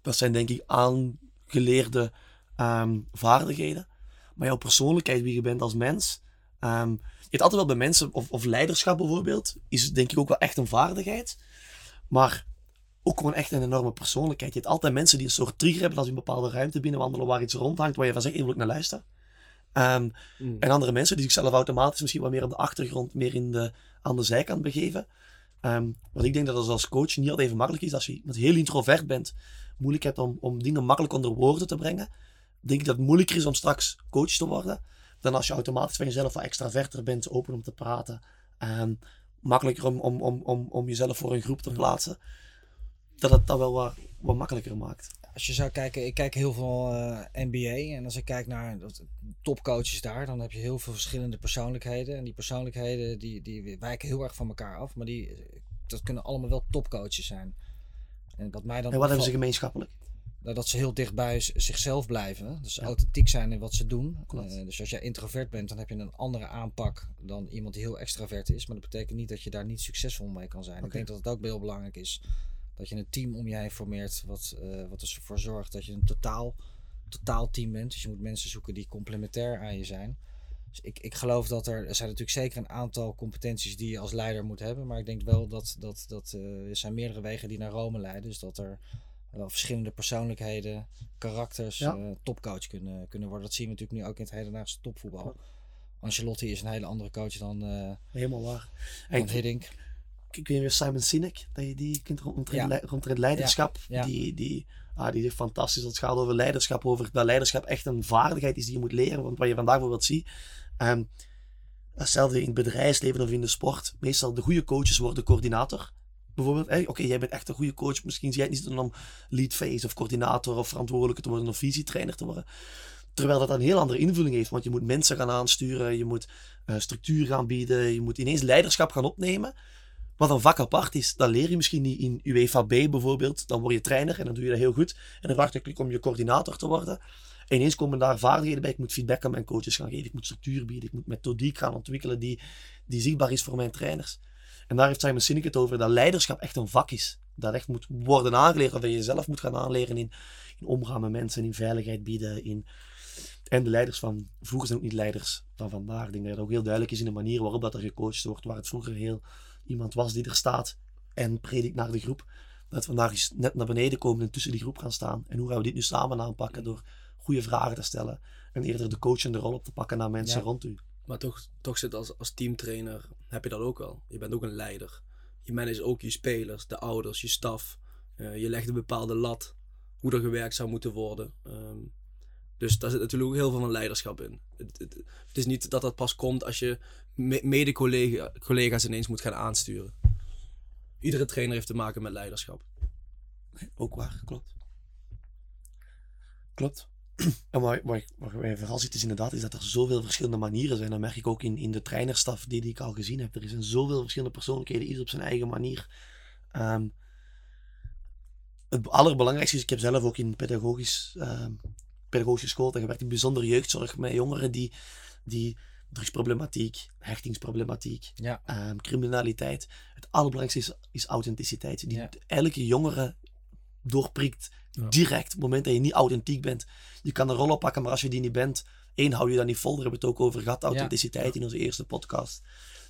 Dat zijn denk ik aangeleerde ehm, vaardigheden. Maar jouw persoonlijkheid, wie je bent als mens. ehm, je hebt altijd wel bij mensen, of, of leiderschap bijvoorbeeld, is denk ik ook wel echt een vaardigheid. Maar ook gewoon echt een enorme persoonlijkheid. Je hebt altijd mensen die een soort trigger hebben als je een bepaalde ruimte binnenwandelen waar iets rondhangt, waar je van zegt, hier wil ik naar luisteren. Ehm, Mm. en andere mensen die zichzelf automatisch misschien wat meer op de achtergrond, meer in de, aan de zijkant begeven. Ehm wat ik denk dat het als coach niet altijd even makkelijk is. Als je iemand heel introvert bent, moeilijk hebt om, om dingen makkelijk onder woorden te brengen. Denk ik dat het moeilijker is om straks coach te worden. Dan als je automatisch van jezelf wat extraverter bent, open om te praten. Ehm, makkelijker om, om, om, om, om jezelf voor een groep te plaatsen. Dat het dat wel wat, wat makkelijker maakt. Als je zou kijken, ik kijk heel veel eh, NBA en als ik kijk naar topcoaches daar, dan heb je heel veel verschillende persoonlijkheden. En die persoonlijkheden die, die wijken heel erg van elkaar af, maar die, dat kunnen allemaal wel topcoaches zijn. En wat mij dan En wat hebben ze gemeenschappelijk? Nou, dat ze heel dicht bij z- zichzelf blijven. Dus Ja. authentiek zijn in wat ze doen. Eh, dus als jij introvert bent, dan heb je een andere aanpak dan iemand die heel extravert is. Maar dat betekent niet dat je daar niet succesvol mee kan zijn. Ik denk dat het ook heel belangrijk is dat je een team om je heen formeert. Wat, eh, wat ervoor zorgt dat je een totaal, totaal team bent. Dus je moet mensen zoeken die complementair aan je zijn. Dus ik, ik geloof dat er, er zijn natuurlijk zeker een aantal competenties die je als leider moet hebben. Maar ik denk wel dat, dat, dat eh, er zijn meerdere wegen die naar Rome leiden. Dus dat er verschillende persoonlijkheden, karakters, Ja. eh, topcoach kunnen, kunnen worden. Dat zien we natuurlijk nu ook in het hedendaagse topvoetbal. Ancelotti is een hele andere coach dan, eh Helemaal waar. dan ik, Hiddink. ik weet weer Simon Sinek, dat je die kunt rond leiderschap. Die, die, ah, die is fantastisch. Dat het gaat over leiderschap, over dat leiderschap echt een vaardigheid is die je moet leren. Want wat je vandaag bijvoorbeeld ziet, ehm, hetzelfde in het bedrijfsleven of in de sport. Meestal de goede coaches worden coördinator. Bijvoorbeeld, oké, jij bent echt een goede coach. Misschien zie jij het niet zitten om lead phase of coördinator of verantwoordelijke te worden of visietrainer te worden. Terwijl dat een heel andere invulling heeft, want je moet mensen gaan aansturen, je moet eh, structuur gaan bieden, je moet ineens leiderschap gaan opnemen. Wat een vak apart is, dat leer je misschien niet in UEFA B bijvoorbeeld. Dan word je trainer en dan doe je dat heel goed. En dan vraag je om je coördinator te worden. En ineens komen daar vaardigheden bij. Ik moet feedback aan mijn coaches gaan geven. Ik moet structuur bieden. Ik moet methodiek gaan ontwikkelen die, die zichtbaar is voor mijn trainers. En daar heeft Simon Sinek het over dat leiderschap echt een vak is. Dat echt moet worden aangeleerd. Of dat je jezelf moet gaan aanleren in, in omgaan met mensen, in veiligheid bieden. In... En de leiders van vroeger zijn ook niet leiders van vandaag. Ik denk dat het ook heel duidelijk is in de manier waarop dat er gecoacht wordt. Waar het vroeger heel iemand was die er staat en predikt naar de groep. Dat vandaag is net naar beneden komen en tussen die groep gaan staan. En hoe gaan we dit nu samen aanpakken door goede vragen te stellen. En eerder de coachende rol op te pakken naar mensen Ja. rond u. Maar toch, toch zit als, als teamtrainer, heb je dat ook wel. Je bent ook een leider. Je managt ook je spelers, de ouders, je staf. Eh, je legt een bepaalde lat, hoe er gewerkt zou moeten worden. Ehm, dus daar zit natuurlijk ook heel veel van leiderschap in. Het, het, is niet dat dat pas komt als je me- mede-collega's ineens moet gaan aansturen. Iedere trainer heeft te maken met leiderschap. Ook waar, klopt. Klopt. En waar, waar, waar mij vooral ziet is inderdaad is dat er zoveel verschillende manieren zijn. Dat merk ik ook in, in de trainerstaf die, die ik al gezien heb. Er zijn zoveel verschillende persoonlijkheden, ieder op zijn eigen manier. Ehm, het allerbelangrijkste is, ik heb zelf ook in pedagogisch, ehm, pedagogische school gewerkt, in bijzondere jeugdzorg met jongeren die, die drugsproblematiek, hechtingsproblematiek, Ja. ehm, criminaliteit. Het allerbelangrijkste is, is authenticiteit. Die Ja. elke jongere doorprikt Ja. direct op het moment dat je niet authentiek bent. Je kan een rol oppakken, maar als je die niet bent, één, hou je dat niet vol. Daar hebben we het ook over gehad, authenticiteit in onze eerste podcast.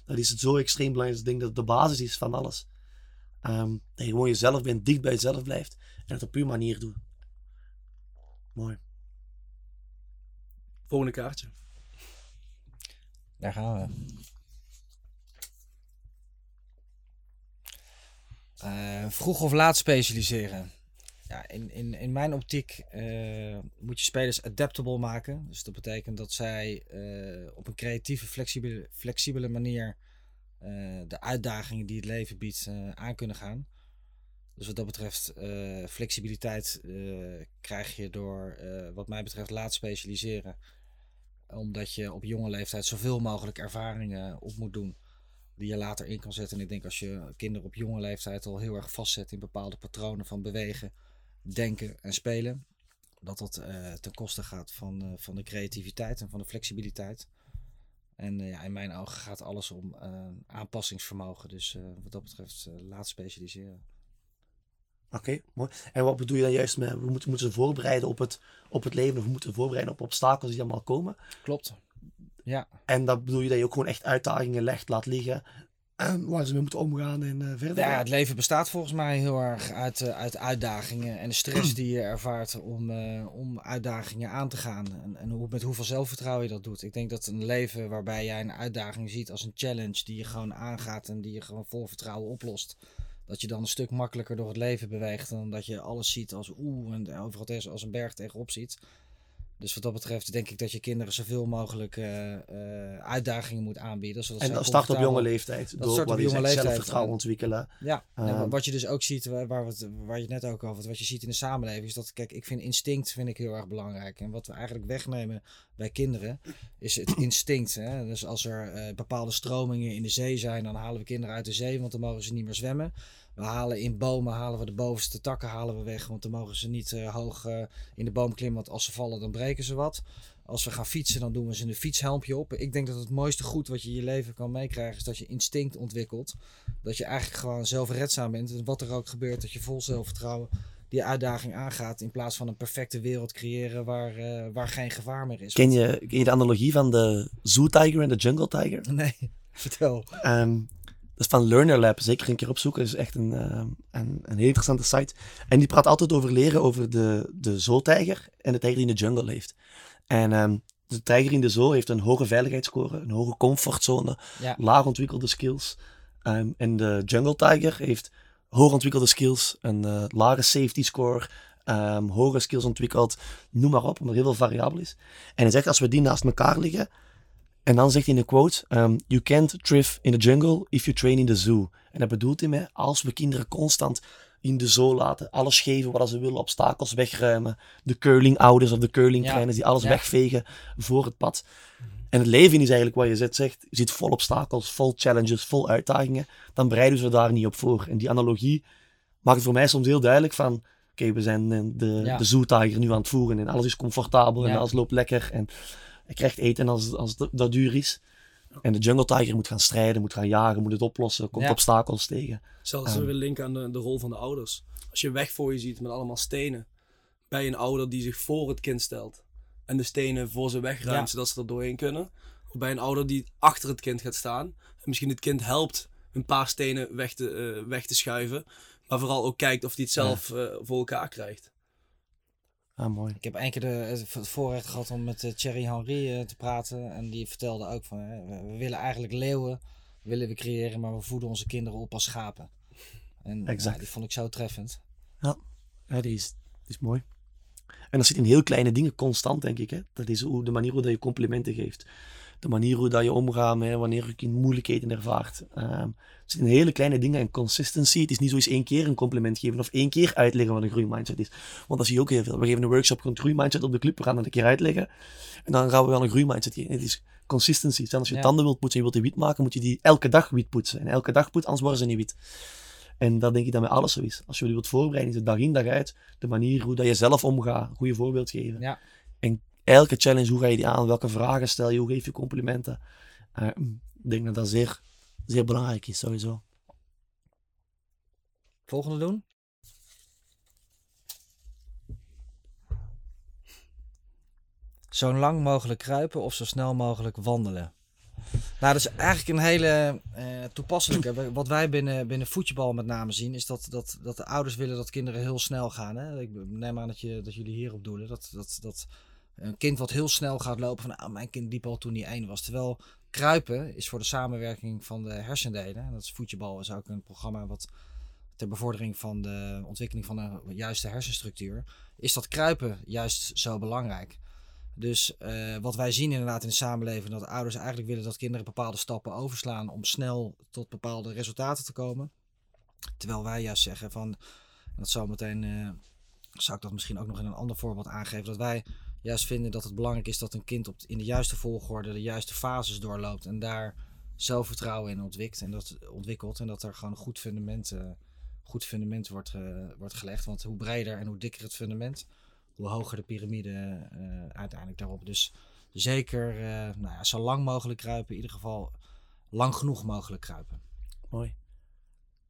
Dat is het zo extreem belangrijk. Ik denk dat het de basis is van alles. Ehm, dat je gewoon jezelf bent, dicht bij jezelf blijft en het op uw manier doet. Mooi. Volgende kaartje. Daar gaan we. Eh, vroeg of laat specialiseren. Ja, in, in, in mijn optiek eh, moet je spelers adaptable maken. Dus dat betekent dat zij eh, op een creatieve, flexibele, flexibele manier eh, de uitdagingen die het leven biedt aan kunnen gaan. Dus wat dat betreft, flexibiliteit krijg je door, wat mij betreft, laat specialiseren omdat je op jonge leeftijd zoveel mogelijk ervaringen op moet doen. Die je later in kan zetten. En ik denk als je kinderen op jonge leeftijd al heel erg vastzet in bepaalde patronen van bewegen, denken en spelen. Dat dat eh, ten koste gaat van, eh, van de creativiteit en van de flexibiliteit. En eh, ja, in mijn ogen gaat alles om aanpassingsvermogen. Dus wat dat betreft laat specialiseren. Oké, mooi. En wat bedoel je dan juist met, we moeten, moeten ze voorbereiden op het, op het leven, of we moeten voorbereiden op obstakels die allemaal komen. Klopt. Ja, En dat bedoel je dat je ook gewoon echt uitdagingen legt, laat liggen, waar ze mee moeten omgaan en eh, verder. Ja, het leven bestaat volgens mij heel erg uit, eh, uit uitdagingen en de stress die je ervaart om, eh, om uitdagingen aan te gaan. En, en hoe, met hoeveel zelfvertrouwen je dat doet. Ik denk dat een leven waarbij jij een uitdaging ziet als een challenge die je gewoon aangaat en die je gewoon vol vertrouwen oplost. Dat je dan een stuk makkelijker door het leven beweegt dan dat je alles ziet als oeh en overal als een berg tegenop ziet. Dus wat dat betreft denk ik dat je kinderen zoveel mogelijk eh, eh, uitdagingen moet aanbieden. Zodat en dat start op jonge leeftijd. Dat door op wat jonge leeftijd. zelfvertrouwen ontwikkelen. Ja, en Ehm. wa- wat je dus ook ziet, waar, het- waar je het net ook over had, wat je ziet in de samenleving, is dat, kijk, ik vind instinct vind ik heel erg belangrijk. En wat we eigenlijk wegnemen bij kinderen, is het [clears throat] instinct. Hè? Dus als er eh, bepaalde stromingen in de zee zijn, dan halen we kinderen uit de zee, want dan mogen ze niet meer zwemmen. We halen in bomen, halen we de bovenste takken halen we weg, want dan mogen ze niet eh, hoog eh, in de boom klimmen, want als ze vallen, dan breken ze wat. Als we gaan fietsen, dan doen we ze een fietshelmpje op. Ik denk dat het mooiste goed wat je in je leven kan meekrijgen, is dat je instinct ontwikkelt. Dat je eigenlijk gewoon zelfredzaam bent. En wat er ook gebeurt, dat je vol zelfvertrouwen die uitdaging aangaat. In plaats van een perfecte wereld creëren waar, eh, waar geen gevaar meer is. Ken je, ken je de analogie van de Zoo Tiger en de Jungle Tiger? [laughs] Nee, vertel. Ehm, dat is van Learner Lab. Zeker een keer opzoeken. Dat is echt een, ehm, een, een heel interessante site. En die praat altijd over leren over de, de zootijger en de tijger die in de jungle leeft. En ehm, de tijger in de zoo heeft een hoge veiligheidsscore, een hoge comfortzone, Ja. laag ontwikkelde skills. Ehm, en de jungle tiger heeft hoog ontwikkelde skills, een eh, lage safety score, ehm, hoge skills ontwikkeld, noem maar op, omdat er heel veel variabel is. En hij zegt, als we die naast elkaar leggen, en dan zegt hij in de quote, um, you can't thrive in the jungle if you train in the zoo. En dat bedoelt hij mee, als we kinderen constant in de zoo laten, alles geven wat ze willen, obstakels wegruimen, de curling-ouders of de curling-trainers die alles ja. wegvegen voor het pad. En het leven is eigenlijk wat je zet zegt, zit vol obstakels, vol challenges, vol uitdagingen, dan bereiden we daar niet op voor. En die analogie maakt het voor mij soms heel duidelijk van, oké, we zijn eh, de, Ja. de nu aan het voeren en alles is comfortabel en Ja. alles loopt lekker en je krijgt eten als, als dat, dat duur is. En de jungle tiger moet gaan strijden, moet gaan jagen, moet het oplossen, komt Ja. obstakels tegen. Zelfs Ehm. we willen linken aan de, de rol van de ouders. Als je weg voor je ziet met allemaal stenen, bij een ouder die zich voor het kind stelt en de stenen voor ze wegruimt Ja. zodat ze er doorheen kunnen. Of bij een ouder die achter het kind gaat staan en misschien het kind helpt een paar stenen weg te, eh, weg te schuiven, maar vooral ook kijkt of hij het zelf eh, voor elkaar krijgt. Ah, mooi. Ik heb één keer de, het voorrecht gehad om met eh, Thierry Henry eh, te praten. En die vertelde ook van, hè, we, willen eigenlijk leeuwen willen we creëren, maar we voeden onze kinderen op als schapen. En Exact. ja, die vond ik zo treffend. Ja, die is, die is mooi. En dat zit in heel kleine dingen constant, denk ik. Hè? Dat is hoe, de manier hoe dat je complimenten geeft. De manier hoe dat je omgaat met wanneer je moeilijkheden ervaart. Ehm, het zit in hele kleine dingen en consistency. Het is niet zo eens één keer een compliment geven of één keer uitleggen wat een groeimindset is. Want dat zie je ook heel veel. We geven een workshop rond groeimindset op de club. We gaan dat een keer uitleggen. En dan gaan we wel een groeimindset geven. Het is consistency. Stel, als je Ja. tanden wilt poetsen en je wilt die wit maken, moet je die elke dag wit poetsen. En elke dag poetsen, anders worden ze niet wit. En dat denk ik dat met alles zo is. Als je je wilt voorbereiden, is het dag in, dag uit. De manier hoe dat je zelf omgaat. Goede voorbeeld geven. Ja. En elke challenge, hoe ga je die aan? Welke vragen stel je? Hoe geef je complimenten? Eh, ik denk dat dat zeer, zeer belangrijk is, sowieso. Volgende doen? Zo lang mogelijk kruipen of zo snel mogelijk wandelen. Nou, dat is eigenlijk een hele eh, toepasselijke. Wat wij binnen, binnen voetbal met name zien, is dat, dat, dat de ouders willen dat kinderen heel snel gaan. Hè? Ik neem aan dat, je, dat jullie hierop doelen. Dat, dat, dat een kind wat heel snel gaat lopen van ah, mijn kind liep al toen hij één was. Terwijl kruipen is voor de samenwerking van de hersendelen. En dat is voetbal is ook een programma wat ter bevordering van de ontwikkeling van een juiste hersenstructuur, is dat kruipen juist zo belangrijk. Dus eh, wat wij zien inderdaad in de samenleving, dat ouders eigenlijk willen dat kinderen bepaalde stappen overslaan om snel tot bepaalde resultaten te komen. Terwijl wij juist zeggen van, dat zou meteen, eh, zou ik dat misschien ook nog in een ander voorbeeld aangeven, dat wij juist vinden dat het belangrijk is dat een kind op, in de juiste volgorde de juiste fases doorloopt en daar zelfvertrouwen in ontwikkelt en dat, ontwikkelt en dat er gewoon een goed fundament, eh, goed fundament wordt, eh, wordt gelegd. Want hoe breder en hoe dikker het fundament, hoe hoger de piramide eh, uiteindelijk daarop. Dus zeker eh, nou ja, zo lang mogelijk kruipen, in ieder geval lang genoeg mogelijk kruipen. Mooi.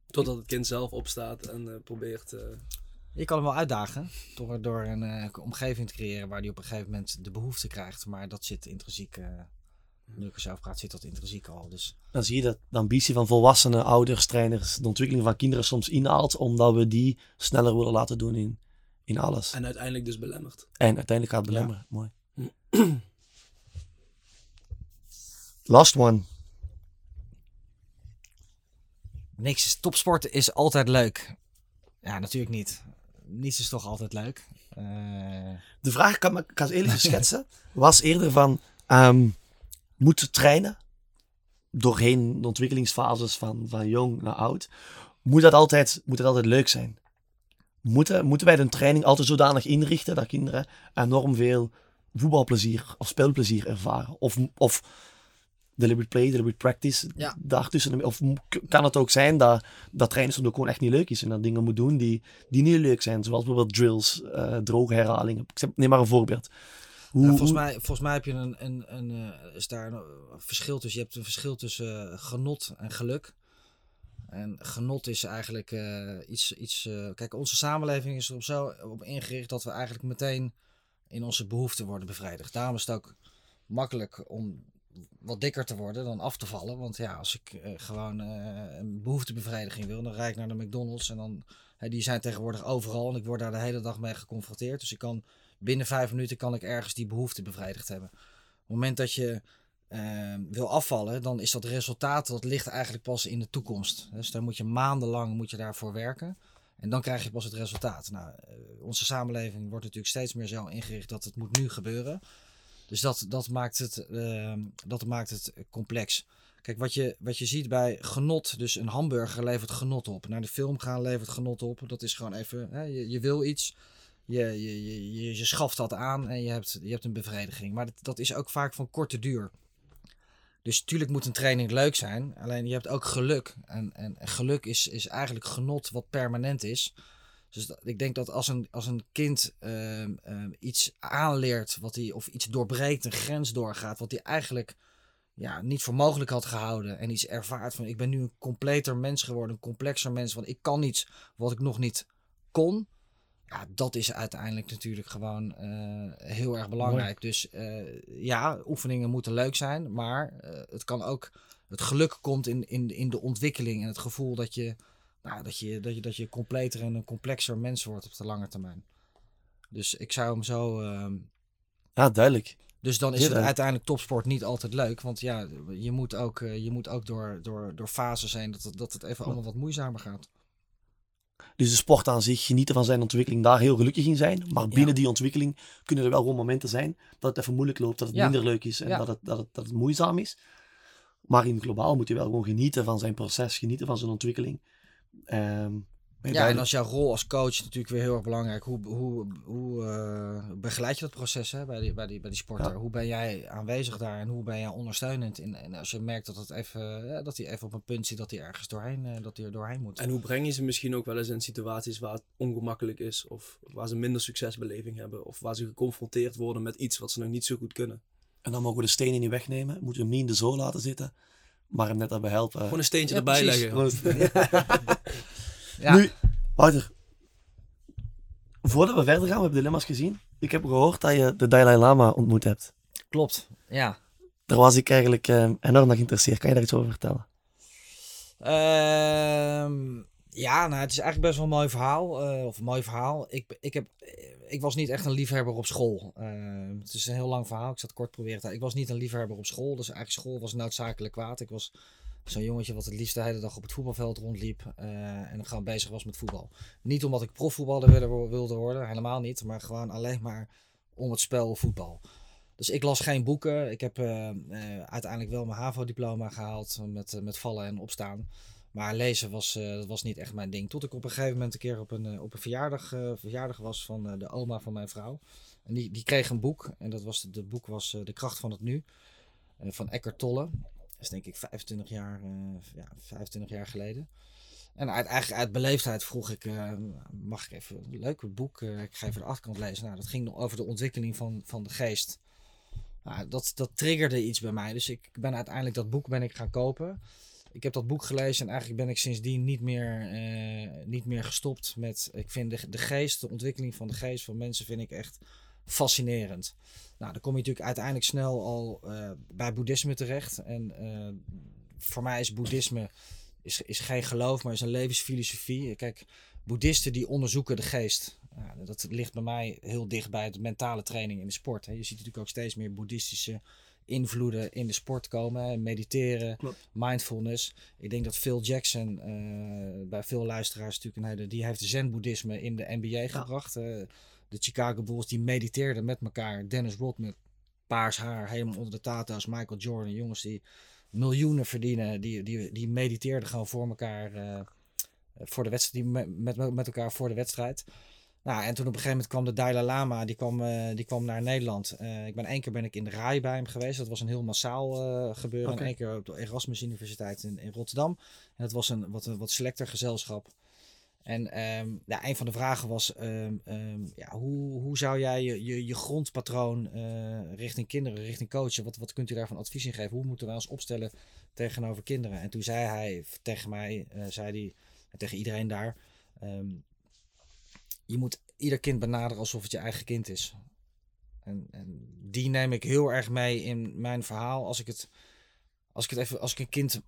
Totdat het kind zelf opstaat en eh, probeert. Je kan hem wel uitdagen door, door een eh, omgeving te creëren waar hij op een gegeven moment de behoefte krijgt. Maar dat zit intrinsiek, eh nu ik er zelf praat, zit dat intrinsiek al. Dus Dan zie je dat de ambitie van volwassenen, ouders, trainers, de ontwikkeling van kinderen soms inhaalt, omdat we die sneller willen laten doen in, in alles. En, en uiteindelijk dus belemmert. uiteindelijk gaat het belemmeren. Mooi. [clears throat] Last one. niks is topsporten is altijd leuk. Ja, natuurlijk niet. Niets is toch altijd leuk. Eh, De vraag, kan, ik ze eerlijk schetsen, was eerder van, ehm moet trainen doorheen de ontwikkelingsfases van, van jong naar oud, moet dat altijd, moet dat altijd leuk zijn? Moeten, moeten wij de training altijd zodanig inrichten dat kinderen enorm veel voetbalplezier of spelplezier ervaren? Of, of deliberate play, deliberate practice, Ja. daartussen? Of kan het ook zijn dat, dat trainen soms ook gewoon echt niet leuk is en dat dingen moet doen die, die niet leuk zijn, zoals bijvoorbeeld drills, eh droge herhalingen. Ik Neem maar een voorbeeld. Hoe, volgens, mij, volgens mij heb je een, een, een, eh, is daar een, eh, verschil tussen. Je hebt een verschil tussen genot en geluk. En genot is eigenlijk iets. iets kijk, onze samenleving is er op zo op ingericht dat we eigenlijk meteen in onze behoeften worden bevredigd. Daarom is het ook makkelijk om wat dikker te worden dan af te vallen. Want ja, als ik eh, gewoon eh, een behoeftebevrediging wil, dan rijd ik naar de McDonald's. En dan, die zijn tegenwoordig overal en ik word daar de hele dag mee geconfronteerd. Dus ik kan binnen vijf minuten kan ik ergens die behoefte bevredigd hebben. Op het moment dat je eh, wil afvallen, dan is dat resultaat, dat ligt eigenlijk pas in de toekomst. Dus daar moet je maandenlang moet je daarvoor werken. En dan krijg je pas het resultaat. Nou, eh, onze samenleving wordt natuurlijk steeds meer zo ingericht dat het moet nu gebeuren. Dus dat, dat, maakt, het, ehm, dat maakt het complex. Kijk, wat je, wat je ziet bij genot, dus een hamburger levert genot op. Naar de film gaan levert genot op. Dat is gewoon even, hè, je, wil iets, je, je, je, je, schaft dat aan en je hebt, je hebt een bevrediging. Maar dat, dat is ook vaak van korte duur. Dus natuurlijk moet een training leuk zijn. Alleen je hebt ook geluk. En, en, en geluk is, is eigenlijk genot wat permanent is. Dus dat- ik denk dat als een, als een kind ehm, ehm, iets aanleert, wat hij, of iets doorbreekt, een grens doorgaat, wat hij eigenlijk ja, niet voor mogelijk had gehouden. En iets ervaart van ik ben nu een completer mens geworden, een complexer mens, want ik kan iets wat ik nog niet kon. Ja, dat is uiteindelijk natuurlijk gewoon eh, heel erg belangrijk. Dus eh, ja, oefeningen moeten leuk zijn, maar eh, het kan ook, het geluk komt in, in, in de ontwikkeling en het gevoel dat je, nou, dat je, dat je, dat je completer en een complexer mens wordt op de lange termijn. Dus ik zou hem zo. ehm, Ja, duidelijk. dus dan is het uiteindelijk topsport niet altijd leuk. Want ja, je moet ook, eh, je moet ook door, door, door fases heen dat het, dat het even allemaal wat moeizamer gaat. Dus de sport aan zich, genieten van zijn ontwikkeling, daar heel gelukkig in zijn. Maar binnen Ja. die ontwikkeling kunnen er wel gewoon momenten zijn dat het even moeilijk loopt, dat het Ja. minder leuk is en dat, het, dat, het, dat het moeizaam is. Maar in globaal moet je wel gewoon genieten van zijn proces, genieten van zijn ontwikkeling. Ehm, Ja, en als jouw rol als coach natuurlijk weer heel erg belangrijk. Hoe, hoe, hoe eh, begeleid je dat proces hè, bij, die, bij, die, bij die sporter? Ja. Hoe ben jij aanwezig daar en hoe ben jij ondersteunend? In, en als je merkt dat, het even, eh, dat hij even op een punt zit dat hij ergens doorheen, eh, dat hij er doorheen moet. En hoe breng je ze misschien ook wel eens in situaties waar het ongemakkelijk is, of waar ze minder succesbeleving hebben, of waar ze geconfronteerd worden met iets wat ze nog niet zo goed kunnen? En dan mogen we de steen niet wegnemen, moeten we hem niet in de zo laten zitten, maar hem net daarbij helpen. Gewoon een steentje Ja, erbij precies. leggen. [laughs] Ja. Nu, Wouter, voordat we verder gaan, we hebben dilemma's gezien. Ik heb gehoord dat je de Dalai Lama ontmoet hebt. Klopt, ja. Daar was ik eigenlijk eh, enorm naar geïnteresseerd. Kan je daar iets over vertellen? Ehm, ja, nou, het is eigenlijk best wel een mooi verhaal. eh, of een mooi verhaal. Ik, ik, heb, ik was niet echt een liefhebber op school. Ehm, het is een heel lang verhaal. Ik zat kort proberen te Ik was niet een liefhebber op school. Dus eigenlijk school was noodzakelijk kwaad. Ik was zo'n jongetje wat het liefst de hele dag op het voetbalveld rondliep. eh, en gewoon bezig was met voetbal. Niet omdat ik profvoetballer wilde, worden. Helemaal niet. Maar gewoon alleen maar om het spel voetbal. Dus ik las geen boeken. Ik heb eh, eh, uiteindelijk wel mijn HAVO-diploma gehaald met, eh, met vallen en opstaan. Maar lezen was, eh, dat was niet echt mijn ding. Tot ik op een gegeven moment een keer op een, eh, op een verjaardag, eh, verjaardag was van de oma van mijn vrouw. En die, die kreeg een boek. En dat was, het boek was De Kracht van het Nu. van Eckhart Tolle. Dat is denk ik 25 jaar, ja, 25 jaar geleden. En uit, eigenlijk uit beleefdheid vroeg ik, mag ik even een leuk boek, ik ga even de achterkant lezen. Nou, dat ging over de ontwikkeling van, van de geest. Nou, dat, dat triggerde iets bij mij. Dus ik ben uiteindelijk dat boek ben ik gaan kopen. Ik heb dat boek gelezen en eigenlijk ben ik sindsdien niet meer, eh, niet meer gestopt met. Ik vind de, geest, de ontwikkeling van de geest van mensen, vind ik echt fascinerend. Nou, dan kom je natuurlijk uiteindelijk snel al eh, bij boeddhisme terecht. En eh, voor mij is boeddhisme is, is geen geloof, maar is een levensfilosofie. Kijk, boeddhisten die onderzoeken de geest. Dat ligt bij mij heel dicht bij de mentale training in de sport. Hè. Je ziet natuurlijk ook steeds meer boeddhistische invloeden in de sport komen. Mediteren, Klopt. mindfulness. Ik denk dat Phil Jackson, eh, bij veel luisteraars natuurlijk, een hele, die heeft zen-boeddhisme in de NBA gebracht. Eh, de Chicago Bulls die mediteerden met elkaar. Dennis Rodman, paars haar, helemaal onder de tato's. Michael Jordan, jongens die miljoenen verdienen. Die, die, die mediteerden gewoon voor elkaar. eh, voor de wedstrijd, die met, met elkaar voor de wedstrijd. Nou, en toen op een gegeven moment kwam de Dalai Lama, die kwam, eh, die kwam naar Nederland. Eh, ik ben één keer ben ik in de RAI bij hem geweest. Dat was een heel massaal eh, gebeuren. En één keer op de Erasmus Universiteit in, in Rotterdam. En dat was een wat, een wat selecter gezelschap. En ehm, ja, een van de vragen was, ehm, ehm, ja, hoe, hoe zou jij je, je, je grondpatroon richting kinderen, richting coachen, wat, wat kunt u daarvan advies in geven? Hoe moeten wij ons opstellen tegenover kinderen? En toen zei hij tegen mij, zei hij, en tegen iedereen daar, je moet ieder kind benaderen alsof het je eigen kind is. En, en die neem ik heel erg mee in mijn verhaal. Als ik het, als ik het even, als ik een kind,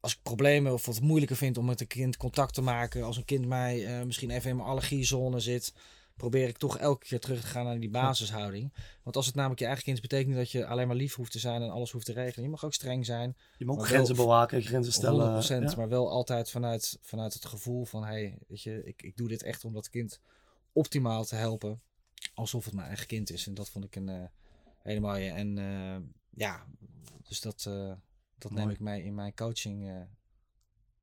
als ik problemen of wat moeilijker vind om met een kind contact te maken, als een kind mij eh, misschien even in mijn allergiezone zit, probeer ik toch elke keer terug te gaan naar die basishouding. Want als het namelijk je eigen kind is, betekent dat je alleen maar lief hoeft te zijn en alles hoeft te regelen. Je mag ook streng zijn, Je moet ook grenzen wel bewaken, grenzen stellen. 100%, ja. maar wel altijd vanuit, vanuit het gevoel van, hey, weet je, ik, ik doe dit echt om dat kind optimaal te helpen, alsof het mijn eigen kind is. En dat vond ik een eh, hele mooie. En eh, ja, dus dat, eh, dat neem Mooi. ik mee in mijn coaching. eh.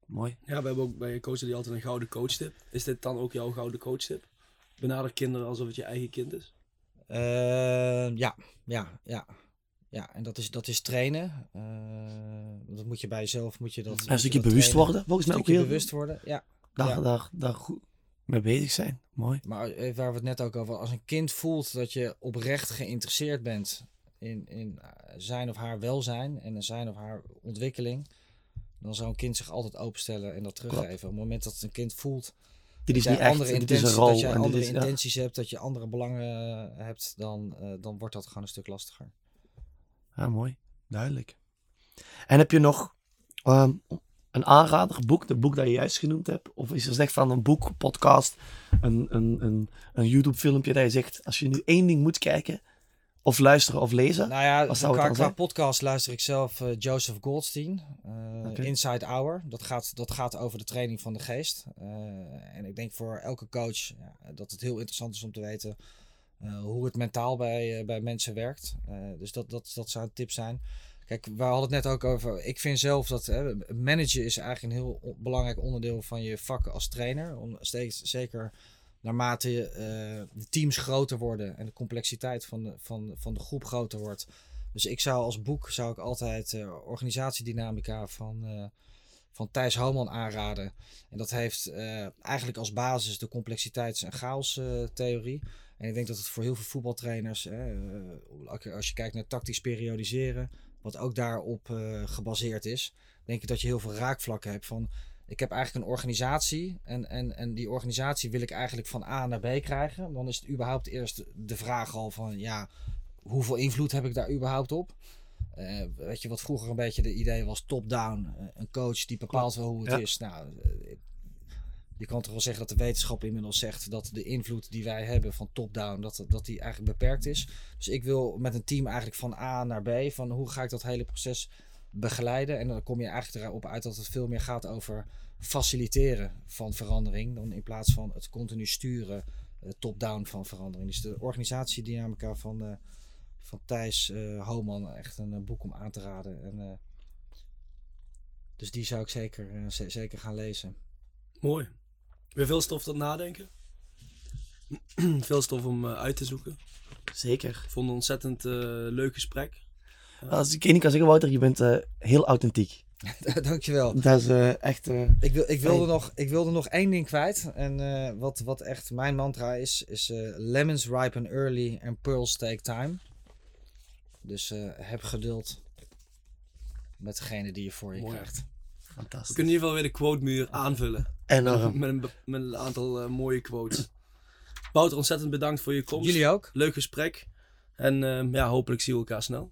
Mooi. Ja, we hebben ook bij coachen die altijd een gouden coachtip. Is dit dan ook jouw gouden coachtip? Benader kinderen alsof het je eigen kind is. Eh, ja, ja, ja. Ja, en dat is, dat is trainen. Eh, dat moet je bij jezelf, moet je dat... En een je stukje dat bewust trainen. worden, volgens mij ook heel bewust worden, ja. Daar, ja. daar, daar goed mee bezig zijn. Mooi. Maar eh, waar we het net ook over als een kind voelt dat je oprecht geïnteresseerd bent in, in eh, zijn of haar welzijn en in zijn of haar ontwikkeling, dan zou een kind zich altijd openstellen en dat teruggeven. Op het moment dat een kind voelt Dit is niet echt, is een intenties, rol. dat jij en dit andere is, ja. intenties hebt, dat je andere belangen eh, hebt, dan, eh, dan wordt dat gewoon een stuk lastiger. Ja, mooi. Duidelijk. En heb je nog ehm, een aanrader, een boek, de boek dat je juist genoemd hebt? Of is er echt van een boek, podcast, een, een, een, een YouTube filmpje dat je zegt, als je nu één ding moet kijken, of luisteren of lezen, Nou ja, qua, podcast luister ik zelf eh, Joseph Goldstein, eh. Inside Hour. Dat gaat, dat gaat over de training van de geest. Eh, en ik denk voor elke coach ja, dat het heel interessant is om te weten hoe het mentaal bij, bij mensen werkt. Dus dat, dat, dat zou een tip zijn. Kijk, we hadden het net ook over. Ik vind zelf dat hè, managen is eigenlijk een heel belangrijk onderdeel van je vak als trainer. Om steeds, zeker naarmate eh, de teams groter worden en de complexiteit van de, van, van de groep groter wordt. Dus ik zou als boek zou ik altijd eh, organisatiedynamica van, eh, van Thijs Homan aanraden. En dat heeft eigenlijk als basis de complexiteits- en chaos-theorie. en ik denk dat het voor heel veel voetbaltrainers, hè, als je kijkt naar tactisch periodiseren, wat ook daarop gebaseerd is, denk ik dat je heel veel raakvlakken hebt van ik heb eigenlijk een organisatie en, en, en die organisatie wil ik eigenlijk van A naar B krijgen. Dan is het überhaupt eerst de vraag al van ja, hoeveel invloed heb ik daar überhaupt op? Eh, weet je wat vroeger een beetje de idee was top-down. Eh, een coach die bepaalt wel hoe het Ja. is. Nou, eh, je kan toch wel zeggen dat de wetenschap inmiddels zegt dat de invloed die wij hebben van top-down, dat, dat die eigenlijk beperkt is. Dus ik wil met een team eigenlijk van A naar B, van hoe ga ik dat hele proces begeleiden. En dan kom je eigenlijk erop uit dat het veel meer gaat over faciliteren van verandering, dan in plaats van het continu sturen eh, top-down van verandering. Dus de organisatiedynamica van, eh, van Thijs eh Homan, echt een boek om aan te raden. En, eh, dus die zou ik zeker, ze- zeker gaan lezen. Mooi. Weer veel stof tot nadenken. [clears throat] veel stof om uit te zoeken. zeker. Ik vond het een ontzettend leuk gesprek. Als ik één ding kan zeggen, Wouter, je bent eh, heel authentiek. [laughs] Dankjewel. Dat is eh, echt... eh, Ik, wil, ik, wilde nog, ik wilde nog één ding kwijt. En eh, wat, wat echt mijn mantra is, is eh, lemons ripen early and pearls take time. Dus eh, heb geduld met degene die je voor je Mooi. krijgt. We fantastisch. kunnen in ieder geval weer de quote muur aanvullen. Enorm. Met een, be- met een aantal mooie quotes. Wouter, ontzettend bedankt voor je komst. Jullie ook. Leuk gesprek. En eh, ja, hopelijk zien we elkaar snel.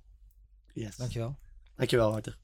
Yes. Dankjewel. Dankjewel, Walter.